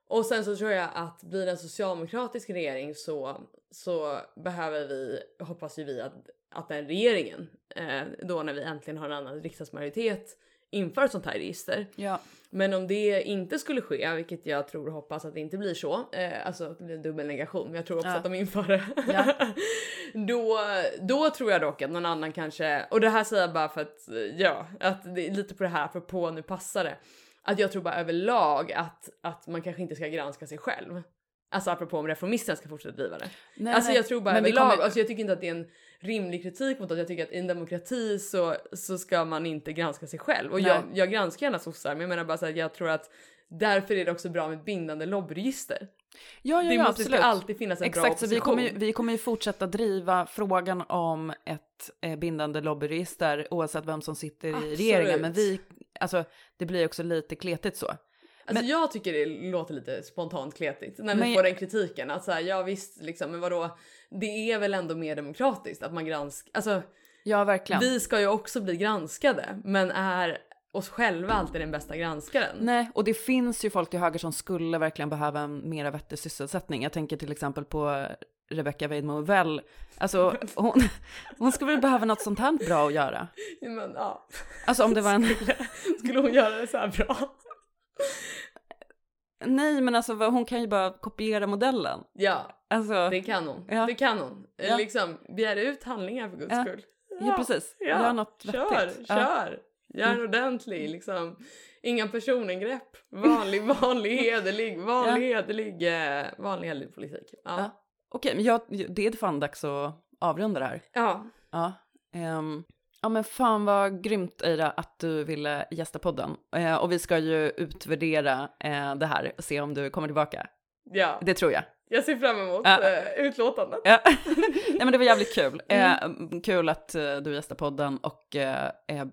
Och sen så tror jag att blir det en socialdemokratisk regering så, så behöver vi, hoppas ju vi att, att den regeringen, eh, då när vi äntligen har en annan riksdagsmajoritet, inför ett sånt här register. Ja. Men om det inte skulle ske, vilket jag tror och hoppas att det inte blir så, eh, alltså att det blir en dubbel negation, men jag tror också Ja. att de inför det. Ja. då, då tror jag dock att någon annan kanske, och det här säger jag bara för att, eh, ja, att det är lite på det här för på nu passar det. Att jag tror bara överlag att, att man kanske inte ska granska sig själv. Alltså apropå om reformisterna ska fortsätta driva det. Nej, alltså jag tror bara överlag, kommer- alltså jag tycker inte att det är en rimlig kritik mot att jag tycker att i en demokrati så, så ska man inte granska sig själv. Och jag, jag granskar gärna sossar men jag menar bara så att jag tror att därför är det också bra med bindande lobbyregister. Ja, ja, det ja, måste absolut. alltid finnas en bra Exakt, så vi opposition. kommer, ju, vi kommer ju fortsätta driva frågan om ett eh, bindande lobbyregister oavsett vem som sitter i Absolut. regeringen. Men vi alltså det blir också lite kletigt så. Alltså Men- jag tycker det låter lite spontant kletigt när vi Men- får den kritiken att så här, ja visst liksom, men vadå? Det är väl ändå mer demokratiskt att man granskar, alltså Ja, verkligen. vi ska ju också bli granskade, men är oss själva alltid den bästa granskaren? Nej, och det finns ju folk till höger som skulle verkligen behöva en mera vettig sysselsättning. Jag tänker till exempel på Rebecca Weidmo Well. Alltså, hon, hon skulle väl behöva något sånt här bra att göra. Men ja, Alltså om det var en... skulle hon göra det så här bra? Nej, men alltså hon kan ju bara kopiera modellen. Ja, Alltså, det kan hon. Ja. Det kan hon. Ja. Liksom, begär ut handlingar för guds Ja. skull. ja, precis. Gör något kör, vettigt. Ja. kör. Gör en Mm. ordentlig liksom. Inga personangrepp. Vanlig, vanlig, hederlig, vanlig, hederlig, eh, vanlig, hederlig politik. Ja. Okej, men jag, det är fan dags att avrunda det här. ja. Ja. ehm, ja men fan vad grymt Eira att du ville gästa podden. Eh, och vi ska ju utvärdera eh, det här och se om du kommer tillbaka. Ja, Det tror jag. jag ser fram emot Ja. eh, utlåtandet. Ja. Nej men det var jävligt kul. Eh, kul att du gästar podden och är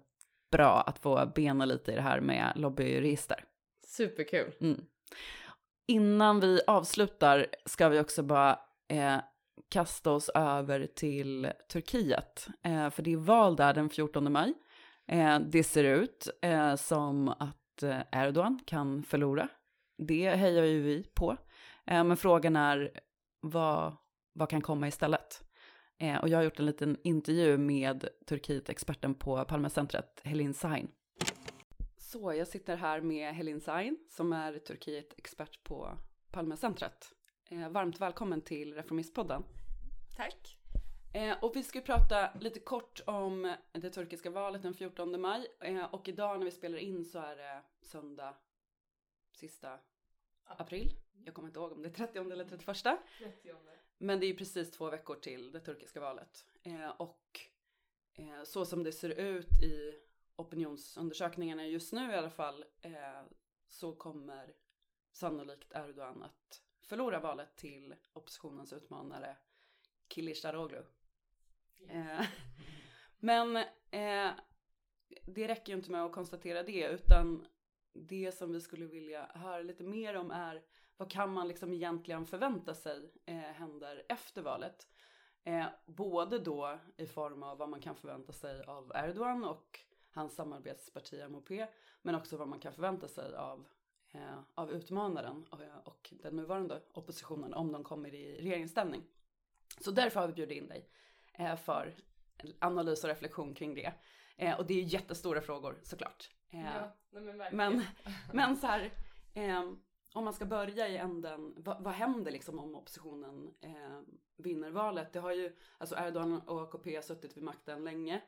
bra att få bena lite i det här med lobbyregister. Superkul. Mm. Innan vi avslutar ska vi också bara eh, kasta oss över till Turkiet. Eh, för det är val där den 14 maj. Eh, det ser ut eh, som att eh, Erdogan kan förlora. Det hejar ju vi på. Eh, men frågan är vad, vad kan komma istället? Eh, och jag har gjort en liten intervju med Turkiet-experten på Palmecentret, Helin Sahin. Så jag sitter här med Helin Sain som är Turkiet-expert på Palmecentret. Eh, varmt välkommen till Reformistpodden. Tack. Eh, och vi ska prata lite kort om det turkiska valet den 14 maj. Eh, och idag när vi spelar in så är det söndag sista april. Jag kommer inte ihåg om det är 30 eller 31. Men det är ju precis två veckor till det turkiska valet. Och så som det ser ut i opinionsundersökningarna just nu i alla fall så kommer sannolikt Erdogan att förlora valet till oppositionens utmanare Kılıçdaroğlu. Yes. Eh, men eh, det räcker ju inte med att konstatera det utan det som vi skulle vilja höra lite mer om är vad kan man liksom egentligen förvänta sig eh, händer efter valet? Eh, både då i form av vad man kan förvänta sig av Erdogan och hans samarbetsparti MOP, men också vad man kan förvänta sig av, av utmanaren och, den nuvarande oppositionen om de kommer i regeringsställning. Så därför har vi bjudit in dig eh, för analys och reflektion kring det. Eh, och det är jättestora frågor såklart. Eh, nej, men, men, men så här, eh, om man ska börja i änden, vad, vad händer liksom om oppositionen eh, vinner valet? Det har ju, alltså Erdogan och AKP har suttit vid makten länge.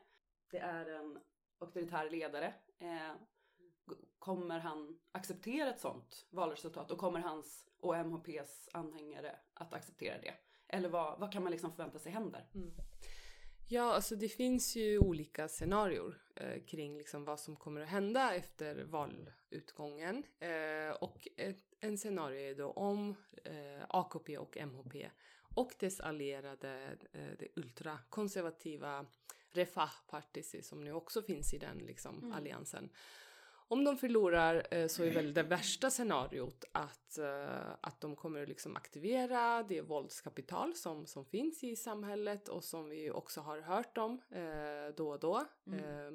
Det är en auktoritär ledare. Kommer han acceptera ett sånt valresultat och kommer hans och MHPs anhängare att acceptera det? Eller vad, vad kan man liksom förvänta sig händer? Ja, alltså det finns ju olika scenarier eh, kring liksom vad som kommer att hända efter valutgången. Eh, och ett, en scenario är då om eh, AKP och MHP och dess allierade, eh, det ultrakonservativa Refah Partisi som nu också finns i den liksom, alliansen. Om de förlorar eh, så är väl det värsta scenariot att, eh, att de kommer att liksom aktivera det våldskapital som, som finns i samhället och som vi också har hört om eh, då och då. Eh,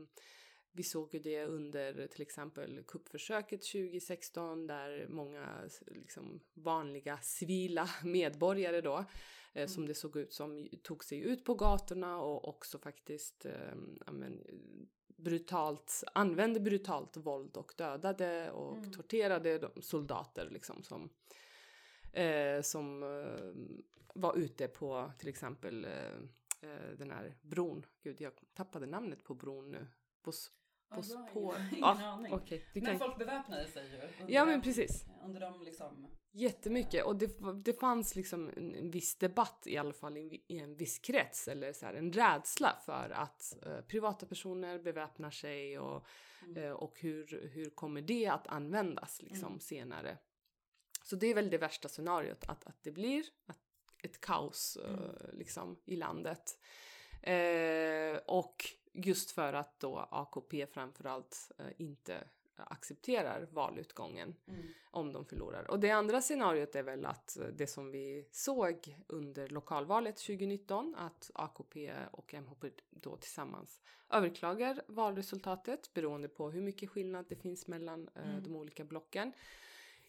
vi såg ju det under till exempel kuppförsöket 2016 där många liksom, vanliga civila medborgare då eh, som det såg ut som tog sig ut på gatorna och också faktiskt eh, ja, men, brutalt, använde brutalt våld och dödade och torterade de soldater liksom som, eh, som eh, var ute på till exempel eh, den här bron. Gud, jag tappade namnet på bron nu. Bos, jag har på, ingen- ingen ja, aning. du Men kan- folk beväpnade sig ju. under Ja men precis. Under de liksom... Jättemycket och det, det fanns liksom en, en viss debatt i alla fall i, i en viss krets eller så här, en rädsla för att eh, privata personer beväpnar sig och, eh, och hur, hur kommer det att användas liksom senare. Så det är väl det värsta scenariot att, att det blir att, ett kaos eh, liksom i landet. Eh, och just för att då AKP framförallt eh, inte accepterar valutgången Mm. om de förlorar. Och det andra scenariot är väl att eh, det som vi såg under lokalvalet 2019, att AKP och MHP då tillsammans överklagar valresultatet beroende på hur mycket skillnad det finns mellan eh, Mm. de olika blocken.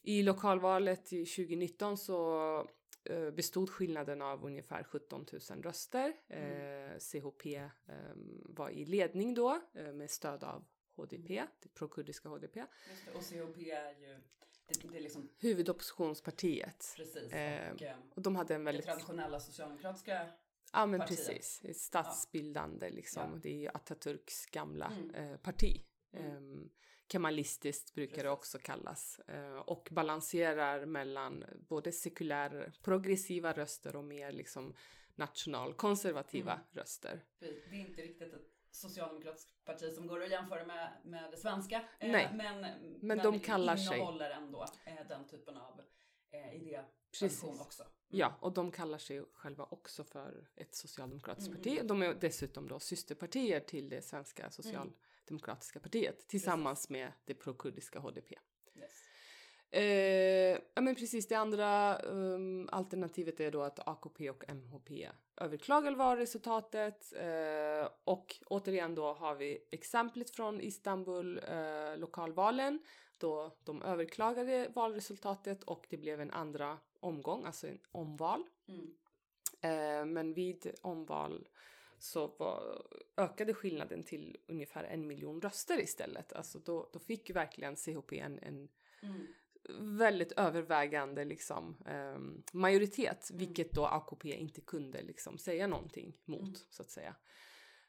I lokalvalet i 2019 så bestod skillnaden av ungefär 17 000 röster. Eh, CHP eh, var i ledning då eh, med stöd av HDP, det prokurdiska HDP. Just det. Och CHP är ju, det, det är liksom Huvudoppositionspartiet. precis. Eh, och, eh, Och de hade en det väldigt... traditionella socialdemokratiska. Ja men partiet. precis, statsbildande liksom. Ja. Det är ju Atatürks gamla Mm. eh, parti. Mm. Kemalistiskt brukar det också kallas. Eh, och balanserar mellan både sekulär progressiva röster och mer liksom nationalkonservativa Mm. röster. Det är inte riktigt ett socialdemokratiskt parti som går att jämföra med, med det svenska. eh, Nej. Men, Men de kallar sig- innehåller ändå eh, den typen av eh, idé. Precis. också. Mm. Ja, och de kallar sig själva också för ett socialdemokratiskt Mm, parti. De är dessutom då systerpartier till det svenska socialdemokratiska partiet tillsammans med det prokurdiska HDP. Yes. Eh, ja men precis, det andra um, alternativet är då att AKP och MHP överklagar valresultatet eh, och återigen då har vi exemplet från Istanbul eh, lokalvalen då de överklagade valresultatet och det blev en andra omgång, alltså en omval. Mm. Eh, men vid omval så var, ökade skillnaden till ungefär en miljon röster istället. Alltså då, då fick verkligen CHP en, en Mm. väldigt övervägande liksom, ehm, majoritet, vilket då AKP inte kunde liksom, säga någonting mot, Mm. så att säga.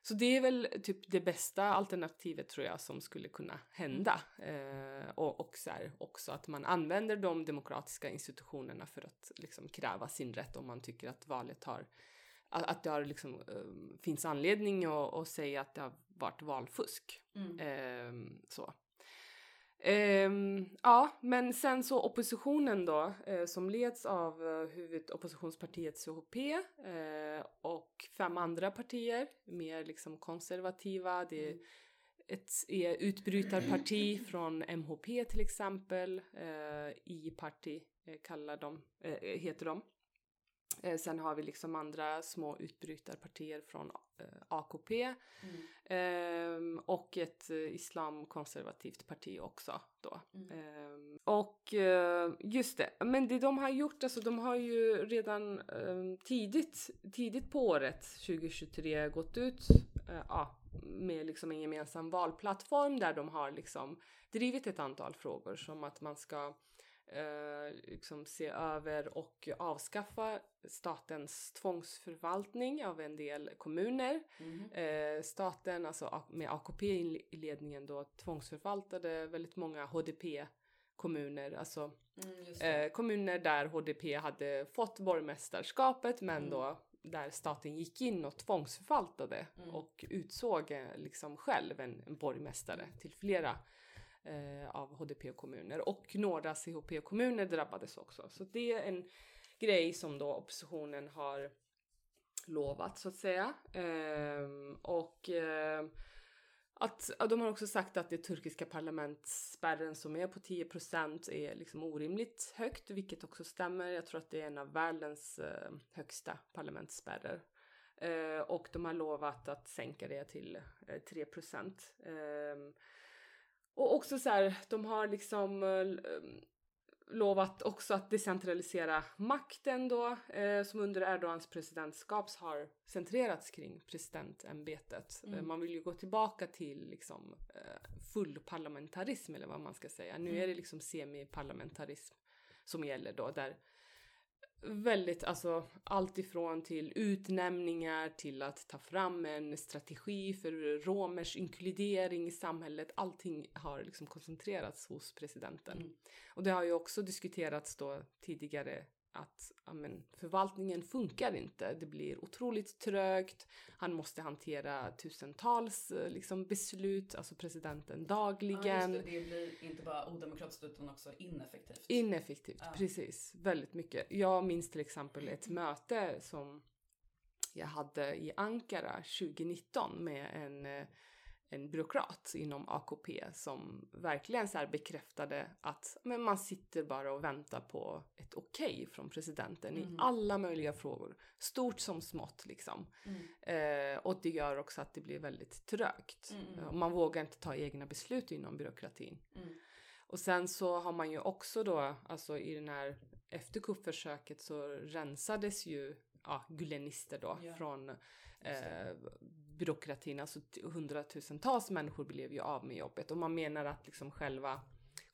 Så det är väl typ det bästa alternativet tror jag som skulle kunna hända. Eh, och och så här, också att man använder de demokratiska institutionerna för att liksom, kräva sin rätt om man tycker att valet har att att det har liksom, eh, finns anledning att, att säga att det har varit valfusk. Mm. Ehm, så. Ehm, ja, men sen så oppositionen då, eh, som leds av uh, huvudoppositionspartiet CHP eh, och fem andra partier, mer liksom konservativa. Det är ett är utbrytarparti från MHP till exempel, eh, I-parti eh, kallar de, eh, heter de. Eh, sen har vi liksom andra små utbrytarpartier från eh, AKP. Mm. Ehm, och ett eh, islamkonservativt parti också då. Mm. Ehm, och just det, men det de har gjort, alltså de har ju redan ehm, tidigt, tidigt på året 2023 gått ut ja, med liksom en gemensam valplattform där de har liksom drivit ett antal frågor som att man ska eh, liksom se över och avskaffa statens tvångsförvaltning av en del kommuner. Mhm. Eh, staten, alltså med AKP i ledningen då, tvångsförvaltade väldigt många HDP-kommuner, alltså Mm, eh, kommuner där HDP hade fått borgmästarskapet men Mm. då där staten gick in och tvångsförvaltade Mm. och utsåg eh, liksom själv en, en borgmästare till flera eh, av HDP-kommuner och några CHP-kommuner drabbades också. Så det är en grej som då oppositionen har lovat så att säga. Eh, och eh, att, de har också sagt att det turkiska parlamentsspärren som är på 10% är liksom orimligt högt, vilket också stämmer. Jag tror att det är en av världens eh, högsta parlamentsspärrar. Eh, och de har lovat att sänka det till eh, 3 Ehm, och också så här, de har liksom eh, lovat också att decentralisera makten då, eh, som under Erdogans presidentskap har centrerats kring presidentämbetet. Mm. Eh, man vill ju gå tillbaka till liksom eh, full parlamentarism eller vad man ska säga. Nu är det Mm. liksom semiparlamentarism som gäller då, där väldigt, alltså allt ifrån till utnämningar till att ta fram en strategi för romers inkludering i samhället. Allting har liksom koncentrerats hos presidenten. Mm. Och det har ju också diskuterats då tidigare att ja, men, förvaltningen funkar inte. Det blir otroligt trögt. Han måste hantera tusentals eh, liksom, beslut, alltså presidenten Ja, dagligen. just det. det blir inte bara odemokratiskt utan också ineffektivt. Ineffektivt, Ja. precis. Väldigt mycket. Jag minns till exempel ett möte som jag hade i Ankara 2019 med en, eh, en byråkrat inom AKP som verkligen så bekräftade att men man sitter bara och väntar på ett okej okay från presidenten Mm. i alla möjliga frågor. Stort som smått liksom. Eh, och det gör också att det blir väldigt trögt. Mm. Och man vågar inte ta egna beslut inom byråkratin. Mm. Och sen så har man ju också då, alltså i den här efter kuppförsöket så rensades ju ja, gulenister då Ja. från eh, byråkratin. Alltså hundratusentals människor blev ju av med jobbet och man menar att liksom själva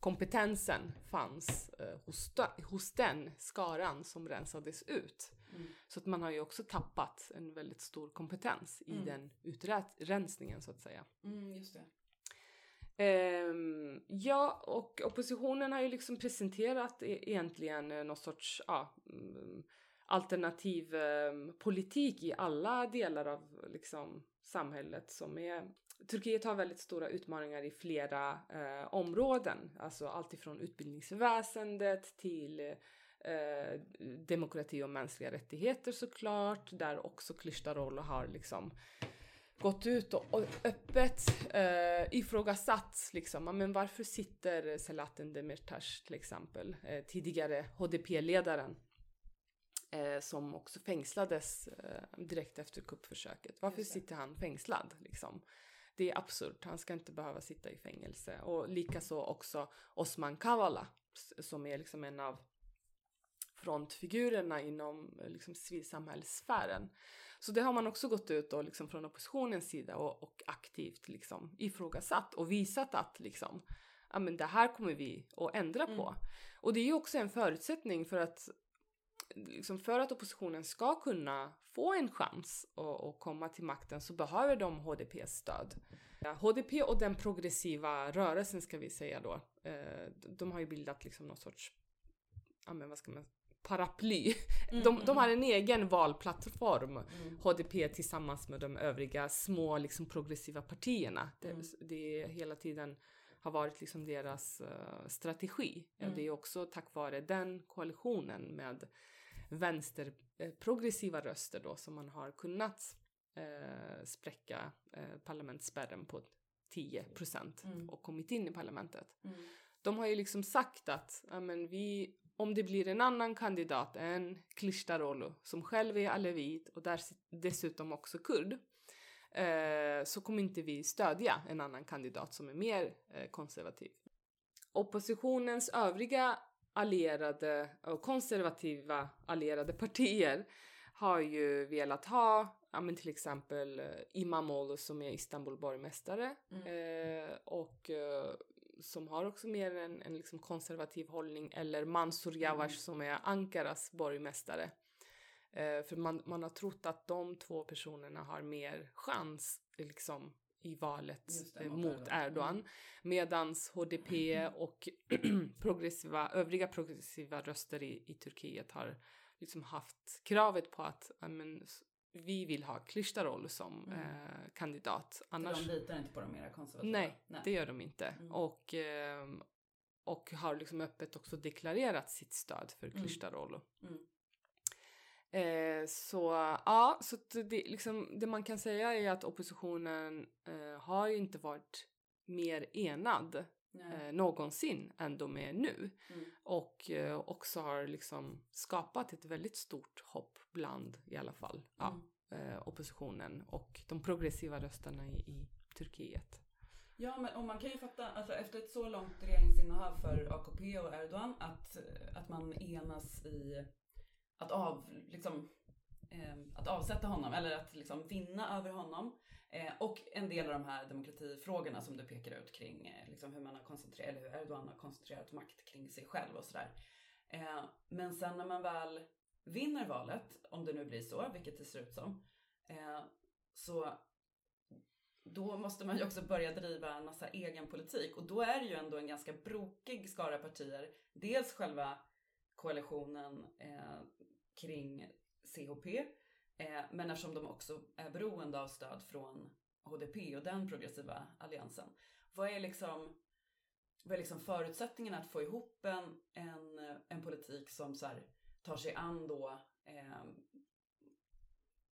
kompetensen fanns eh, hos, hos den skaran som rensades ut. Mm. Så att man har ju också tappat en väldigt stor kompetens i Mm. den utrensningen så att säga. Mm, just det. Ehm, ja, och oppositionen har ju liksom presenterat e- egentligen eh, någon sorts ja, mm, alternativ ehm, politik i alla delar av liksom, samhället som är Turkiet har väldigt stora utmaningar i flera eh, områden, alltså alltifrån utbildningsväsendet till eh, demokrati och mänskliga rättigheter såklart, där också Kılıçdaroğlu har liksom gått ut och, och öppet eh, ifrågasatt liksom, men varför sitter Selahattin Demirtas till exempel, eh, tidigare HDP-ledaren, eh, som också fängslades eh, direkt efter kuppförsöket. Varför sitter han fängslad liksom? Det är absurt, han ska inte behöva sitta i fängelse. Och likaså också Osman Kavala som är liksom en av frontfigurerna inom liksom, civilsamhällssfären. Så det har man också gått ut och liksom från oppositionens sida och, och aktivt liksom ifrågasatt och visat att liksom, ja men det här kommer vi att ändra på. Mm. Och det är ju också en förutsättning för att liksom för att oppositionen ska kunna få en chans att, att komma till makten så behöver de HDPs stöd. HDP och den progressiva rörelsen ska vi säga då, eh, de har ju bildat liksom någon sorts, ja men vad ska man paraply. Mm, De, de har en egen valplattform, Mm. HDP tillsammans med de övriga små liksom, progressiva partierna. Det, Mm. det hela tiden har varit liksom deras eh, strategi. Mm. Det är också tack vare den koalitionen med vänster eh, progressiva röster då som man har kunnat eh, spräcka eh, parlamentsspärren på 10 procent Mm. och kommit in i parlamentet Mm. de har ju liksom sagt att men vi, om det blir en annan kandidat än Kılıçdaroğlu som själv är alevit och där, dessutom också kurd eh, så kommer inte vi stödja en annan kandidat som är mer eh, konservativ. Oppositionens övriga allierade och konservativa allierade partier har ju velat ha ja, men till exempel eh, Imamoglu som är Istanbul borgmästare Mm. eh, och eh, som har också mer en, en liksom konservativ hållning eller Mansur Yavash Mm. som är Ankaras borgmästare. Eh, för man, man har trott att de två personerna har mer chans liksom, i valet det, eh, mot mot Erdogan. Erdogan. Mm. Medans HDP och progressiva, övriga progressiva röster i, i Turkiet har liksom haft kravet på att men, vi vill ha Kılıçdaroğlu som Mm. eh, kandidat. För Annars, de litar inte på de mera konservativa? nej, det gör de inte. Mm. Och, ehm, och har liksom öppet också deklarerat sitt stöd för Mm. Kılıçdaroğlu. Mm. Eh, så ja, så det, liksom, det man kan säga är att oppositionen eh, har ju inte varit mer enad eh, någonsin än de är nu. Mm. Och eh, också har liksom skapat ett väldigt stort hopp bland i alla fall ja, Mm. eh, oppositionen och de progressiva rösterna i, i Turkiet. Ja, men och man kan ju fatta, alltså efter ett så långt regeringsinnehav för AKP och Erdogan, att, att man enas i att, av, liksom, eh, att avsätta honom, eller att liksom vinna över honom. Eh, och en del av de här demokratifrågorna som du pekar ut kring eh, liksom hur man har koncentrerat, eller hur Erdogan har koncentrerat makt kring sig själv och sådär. Eh, men sen när man väl vinner valet, om det nu blir så, vilket det ser ut som, eh, så då måste man ju också börja driva en massa egen politik och då är det ju ändå en ganska brokig skara partier. Dels själva koalitionen eh, kring CHP, eh, men eftersom de också är beroende av stöd från HDP och den progressiva alliansen. Vad är liksom, vad är liksom förutsättningarna att få ihop en, en, en politik som så här, tar sig an då eh,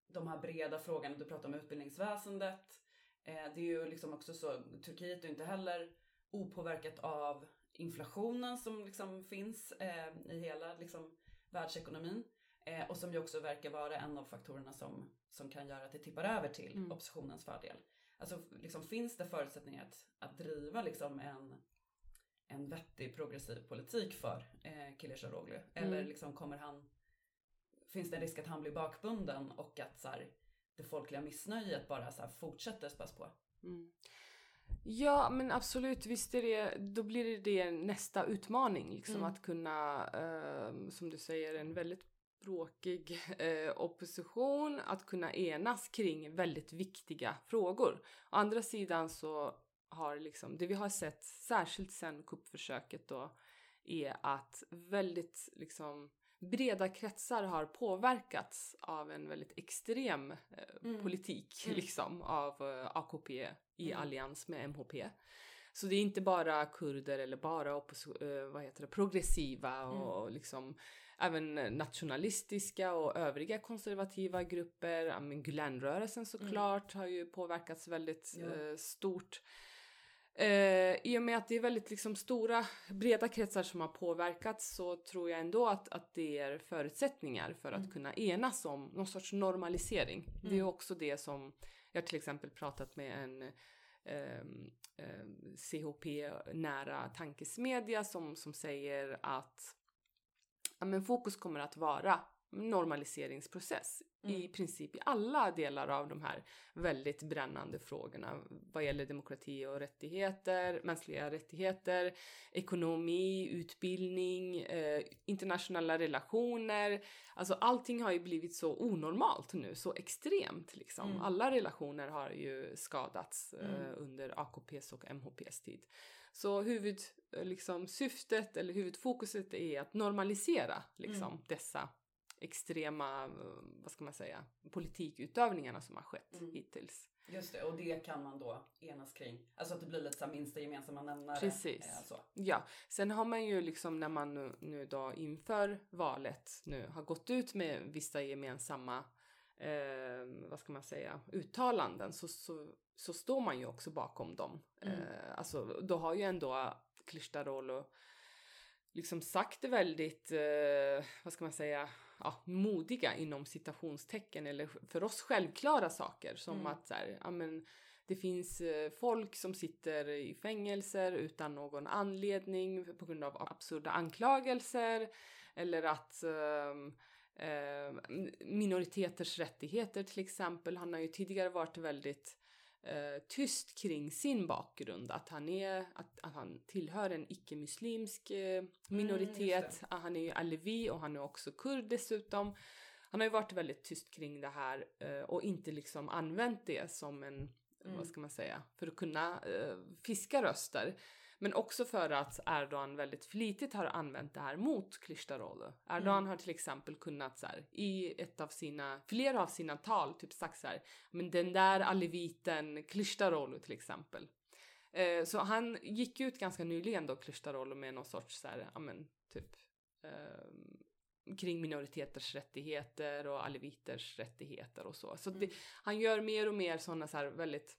de här breda frågorna, du pratar om utbildningsväsendet, Eh, det är ju liksom också så, Turkiet är inte heller opåverkat av inflationen som liksom finns eh, i hela liksom, världsekonomin. Eh, och som ju också verkar vara en av faktorerna som, som kan göra att det tippar över till Mm. oppositionens fördel. Alltså liksom, finns det förutsättningar att, att driva liksom en, en vettig progressiv politik för eh, Kilicdaroglu? Eller Mm. liksom kommer han, finns det en risk att han blir bakbunden och att så här, det folkliga missnöjet bara så här, fortsätter späs på? Mm. Ja men absolut, visst är det, då blir det, det nästa utmaning liksom Mm. att kunna, eh, som du säger, en väldigt bråkig eh, opposition, att kunna enas kring väldigt viktiga frågor. Å andra sidan så har liksom, det vi har sett särskilt sen kuppförsöket då är att väldigt liksom breda kretsar har påverkats av en väldigt extrem eh, Mm. politik Mm. liksom av eh, AKP i Mm. allians med MHP. Så det är inte bara kurder eller bara eh, vad heter det, progressiva Mm. och liksom även nationalistiska och övriga konservativa grupper. Ja, men Gülenrörelsen såklart har ju påverkats väldigt Mm. Ja. eh, stort. Eh, I och med att det är väldigt liksom stora, breda kretsar som har påverkats så tror jag ändå att, att det är förutsättningar för att Mm. kunna enas om någon sorts normalisering. Det är Mm. också det som jag till exempel pratat med en ehm, ehm, CHP-nära tankesmedja som, som säger att ja, men fokus kommer att vara normaliseringsprocess i Mm. princip i alla delar av de här väldigt brännande frågorna vad gäller demokrati och rättigheter, mänskliga rättigheter, ekonomi, utbildning, eh, internationella relationer. Alltså allting har ju blivit så onormalt nu, så extremt liksom. Mm. Alla relationer har ju skadats eh, Mm. under AKPs och MHPs tid. Så huvud, eh, liksom, syftet eller huvudfokuset är att normalisera liksom, Mm. dessa extrema, eh, vad ska man säga, politikutövningarna som har skett Mm. hittills. Just det, och det kan man då enas kring. Alltså att det blir lite så minsta gemensamma nämnare. Precis. Eh, så. Ja, sen har man ju liksom när man nu, nu då inför valet nu har gått ut med vissa gemensamma, eh, vad ska man säga, uttalanden så, så, så står man ju också bakom dem. Mm. Eh, alltså då har ju ändå Kılıçdaroğlu liksom sagt det väldigt, eh, vad ska man säga, ja, modiga inom citationstecken eller för oss självklara saker som Mm. att så här, ja men det finns eh, folk som sitter i fängelser utan någon anledning på grund av absurda anklagelser eller att ehm, minoriteters rättigheter till exempel. Han har ju tidigare varit väldigt eh, tyst kring sin bakgrund, att han, är, att, att han tillhör en icke-muslimsk eh, minoritet. just Ah, han är ju alevi och han är också kurd dessutom. Han har ju varit väldigt tyst kring det här eh, och inte liksom använt det som en, Mm. vad ska man säga, för att kunna fiska röster. Men också för att Erdogan väldigt flitigt har använt det här mot Kılıçdaroğlu. Erdogan Mm. har till exempel kunnat så här, i ett av sina, flera av sina tal typ sagt så här, men den där aleviten Kılıçdaroğlu till exempel. Eh, så han gick ut ganska nyligen då Kılıçdaroğlu med någon sorts så här, ja men typ ehm, kring minoriteters rättigheter och aleviters rättigheter och så. Så det, Mm. han gör mer och mer sådana så här väldigt,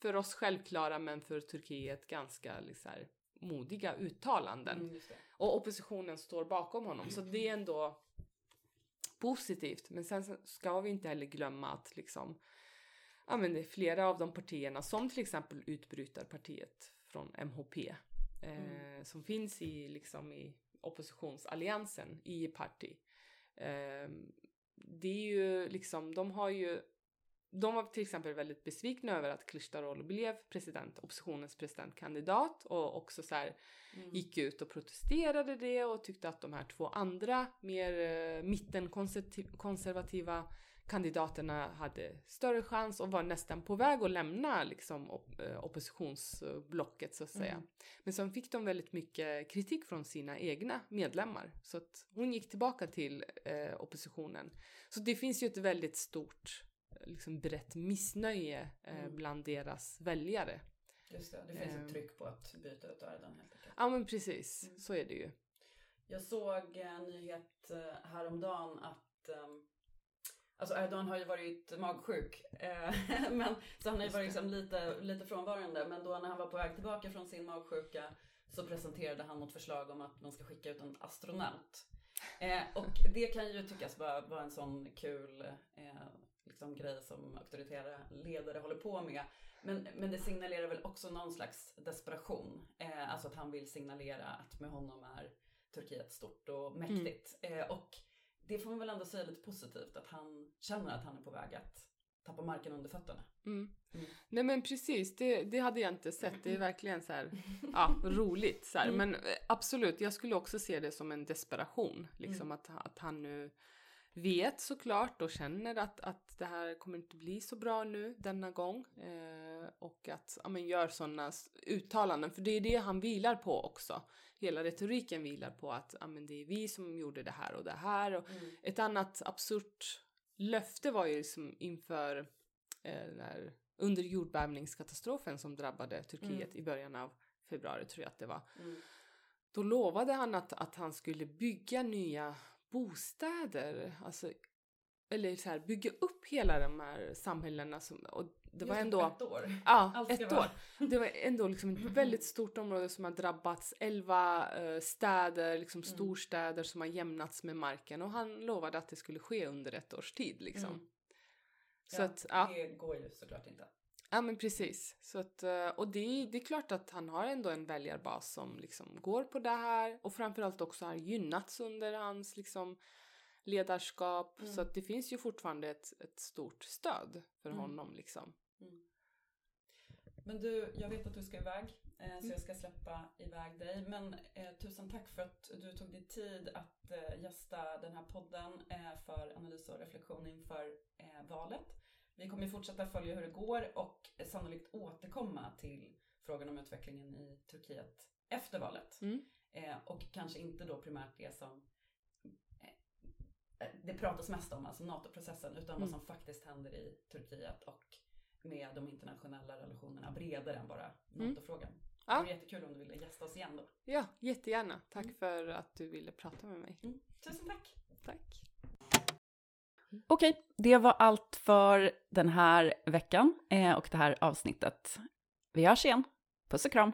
för oss självklara men för Turkiet ganska liksom, modiga uttalanden. Mm. Och oppositionen står bakom honom. Så det är ändå positivt. Men sen ska vi inte heller glömma att liksom, ja men det är flera av de partierna som till exempel utbrytarpartiet från MHP eh, som finns i liksom i oppositionsalliansen i parti. Eh, det är ju liksom, de har ju de var till exempel väldigt besvikna över att Kılıçdaroğlu blev president, oppositionens presidentkandidat och också så här Mm. gick ut och protesterade det och tyckte att de här två andra mer eh, mittenkonservativa kandidaterna hade större chans och var nästan på väg att lämna liksom op- eh, oppositionsblocket så att säga. Mm. Men sen fick de väldigt mycket kritik från sina egna medlemmar så att hon gick tillbaka till eh, oppositionen. Så det finns ju ett väldigt stort liksom brett missnöje eh, Mm. bland deras väljare. Just det, det finns ett tryck på att byta ut Erdogan helt enkelt. Ja men precis, Mm. så är det ju. Jag såg en nyhet eh, häromdagen att, ehm, Alltså Erdogan har ju varit magsjuk, eh, men, så han har ju varit liksom lite, lite frånvarande. Men då när han var på väg tillbaka från sin magsjuka så presenterade han något förslag om att man ska skicka ut en astronaut. Eh, och det kan ju tyckas vara, vara en sån kul eh, liksom grej som auktoritära ledare håller på med. Men, men det signalerar väl också någon slags desperation. Eh, alltså att han vill signalera att med honom är Turkiet stort och mäktigt. Mm. Eh, och det får man väl ändå säga lite positivt, att han känner att han är på väg att tappa marken under fötterna. Mm. Mm. Nej men precis, det, det hade jag inte sett. Det är verkligen så här, ja, roligt. Så här. Mm. Men eh, absolut, jag skulle också se det som en desperation. Liksom mm. att, att han nu vet såklart och känner att, att det här kommer inte bli så bra nu denna gång. Eh, och att ja, men gör sådana uttalanden, för det är det han vilar på också. Hela retoriken vilar på att ja, men det är vi som gjorde det här och det här. Och mm. Ett annat absurt löfte var ju liksom inför eh, när, under jordbävningskatastrofen som drabbade Turkiet mm. i början av februari tror jag att det var. Mm. Då lovade han att, att han skulle bygga nya bostäder, alltså, eller så här, bygga upp hela de här samhällena. Som, och det var ändå... ett år. Ja, ett år. Det var ändå liksom ett väldigt stort område som har drabbats. Elva uh, städer, liksom mm. storstäder som har jämnats med marken och han lovade att det skulle ske under ett års tid liksom. Mm. Så ja, att, ja. det går ju såklart inte. Ja men precis. Så att, eh, och det, det är klart att han har ändå en väljarbas som liksom går på det här och framförallt också har gynnats under hans liksom ledarskap. Mm. Så att det finns ju fortfarande ett, ett stort stöd för mm. honom liksom. Mm. Men du, jag vet att du ska iväg eh, så mm. jag ska släppa iväg dig. Men eh, tusen tack för att du tog dig tid att eh, gästa den här podden eh, för analys och reflektion inför eh, valet. Vi kommer fortsätta följa hur det går och sannolikt återkomma till frågan om utvecklingen i Turkiet efter valet. Mm. Eh, och kanske inte då primärt det som eh, det pratas mest om, alltså NATO-processen, utan mm. vad som faktiskt händer i Turkiet och med de internationella relationerna bredare än bara mm. NATO-frågan. Mm. Ja. Det vore jättekul om du ville gästa oss igen då. Ja, jättegärna. Tack mm. för att du ville prata med mig. Mm. Tusen tack. Tack. Okej, det var allt för den här veckan eh, och det här avsnittet. Vi hörs igen. Puss och kram!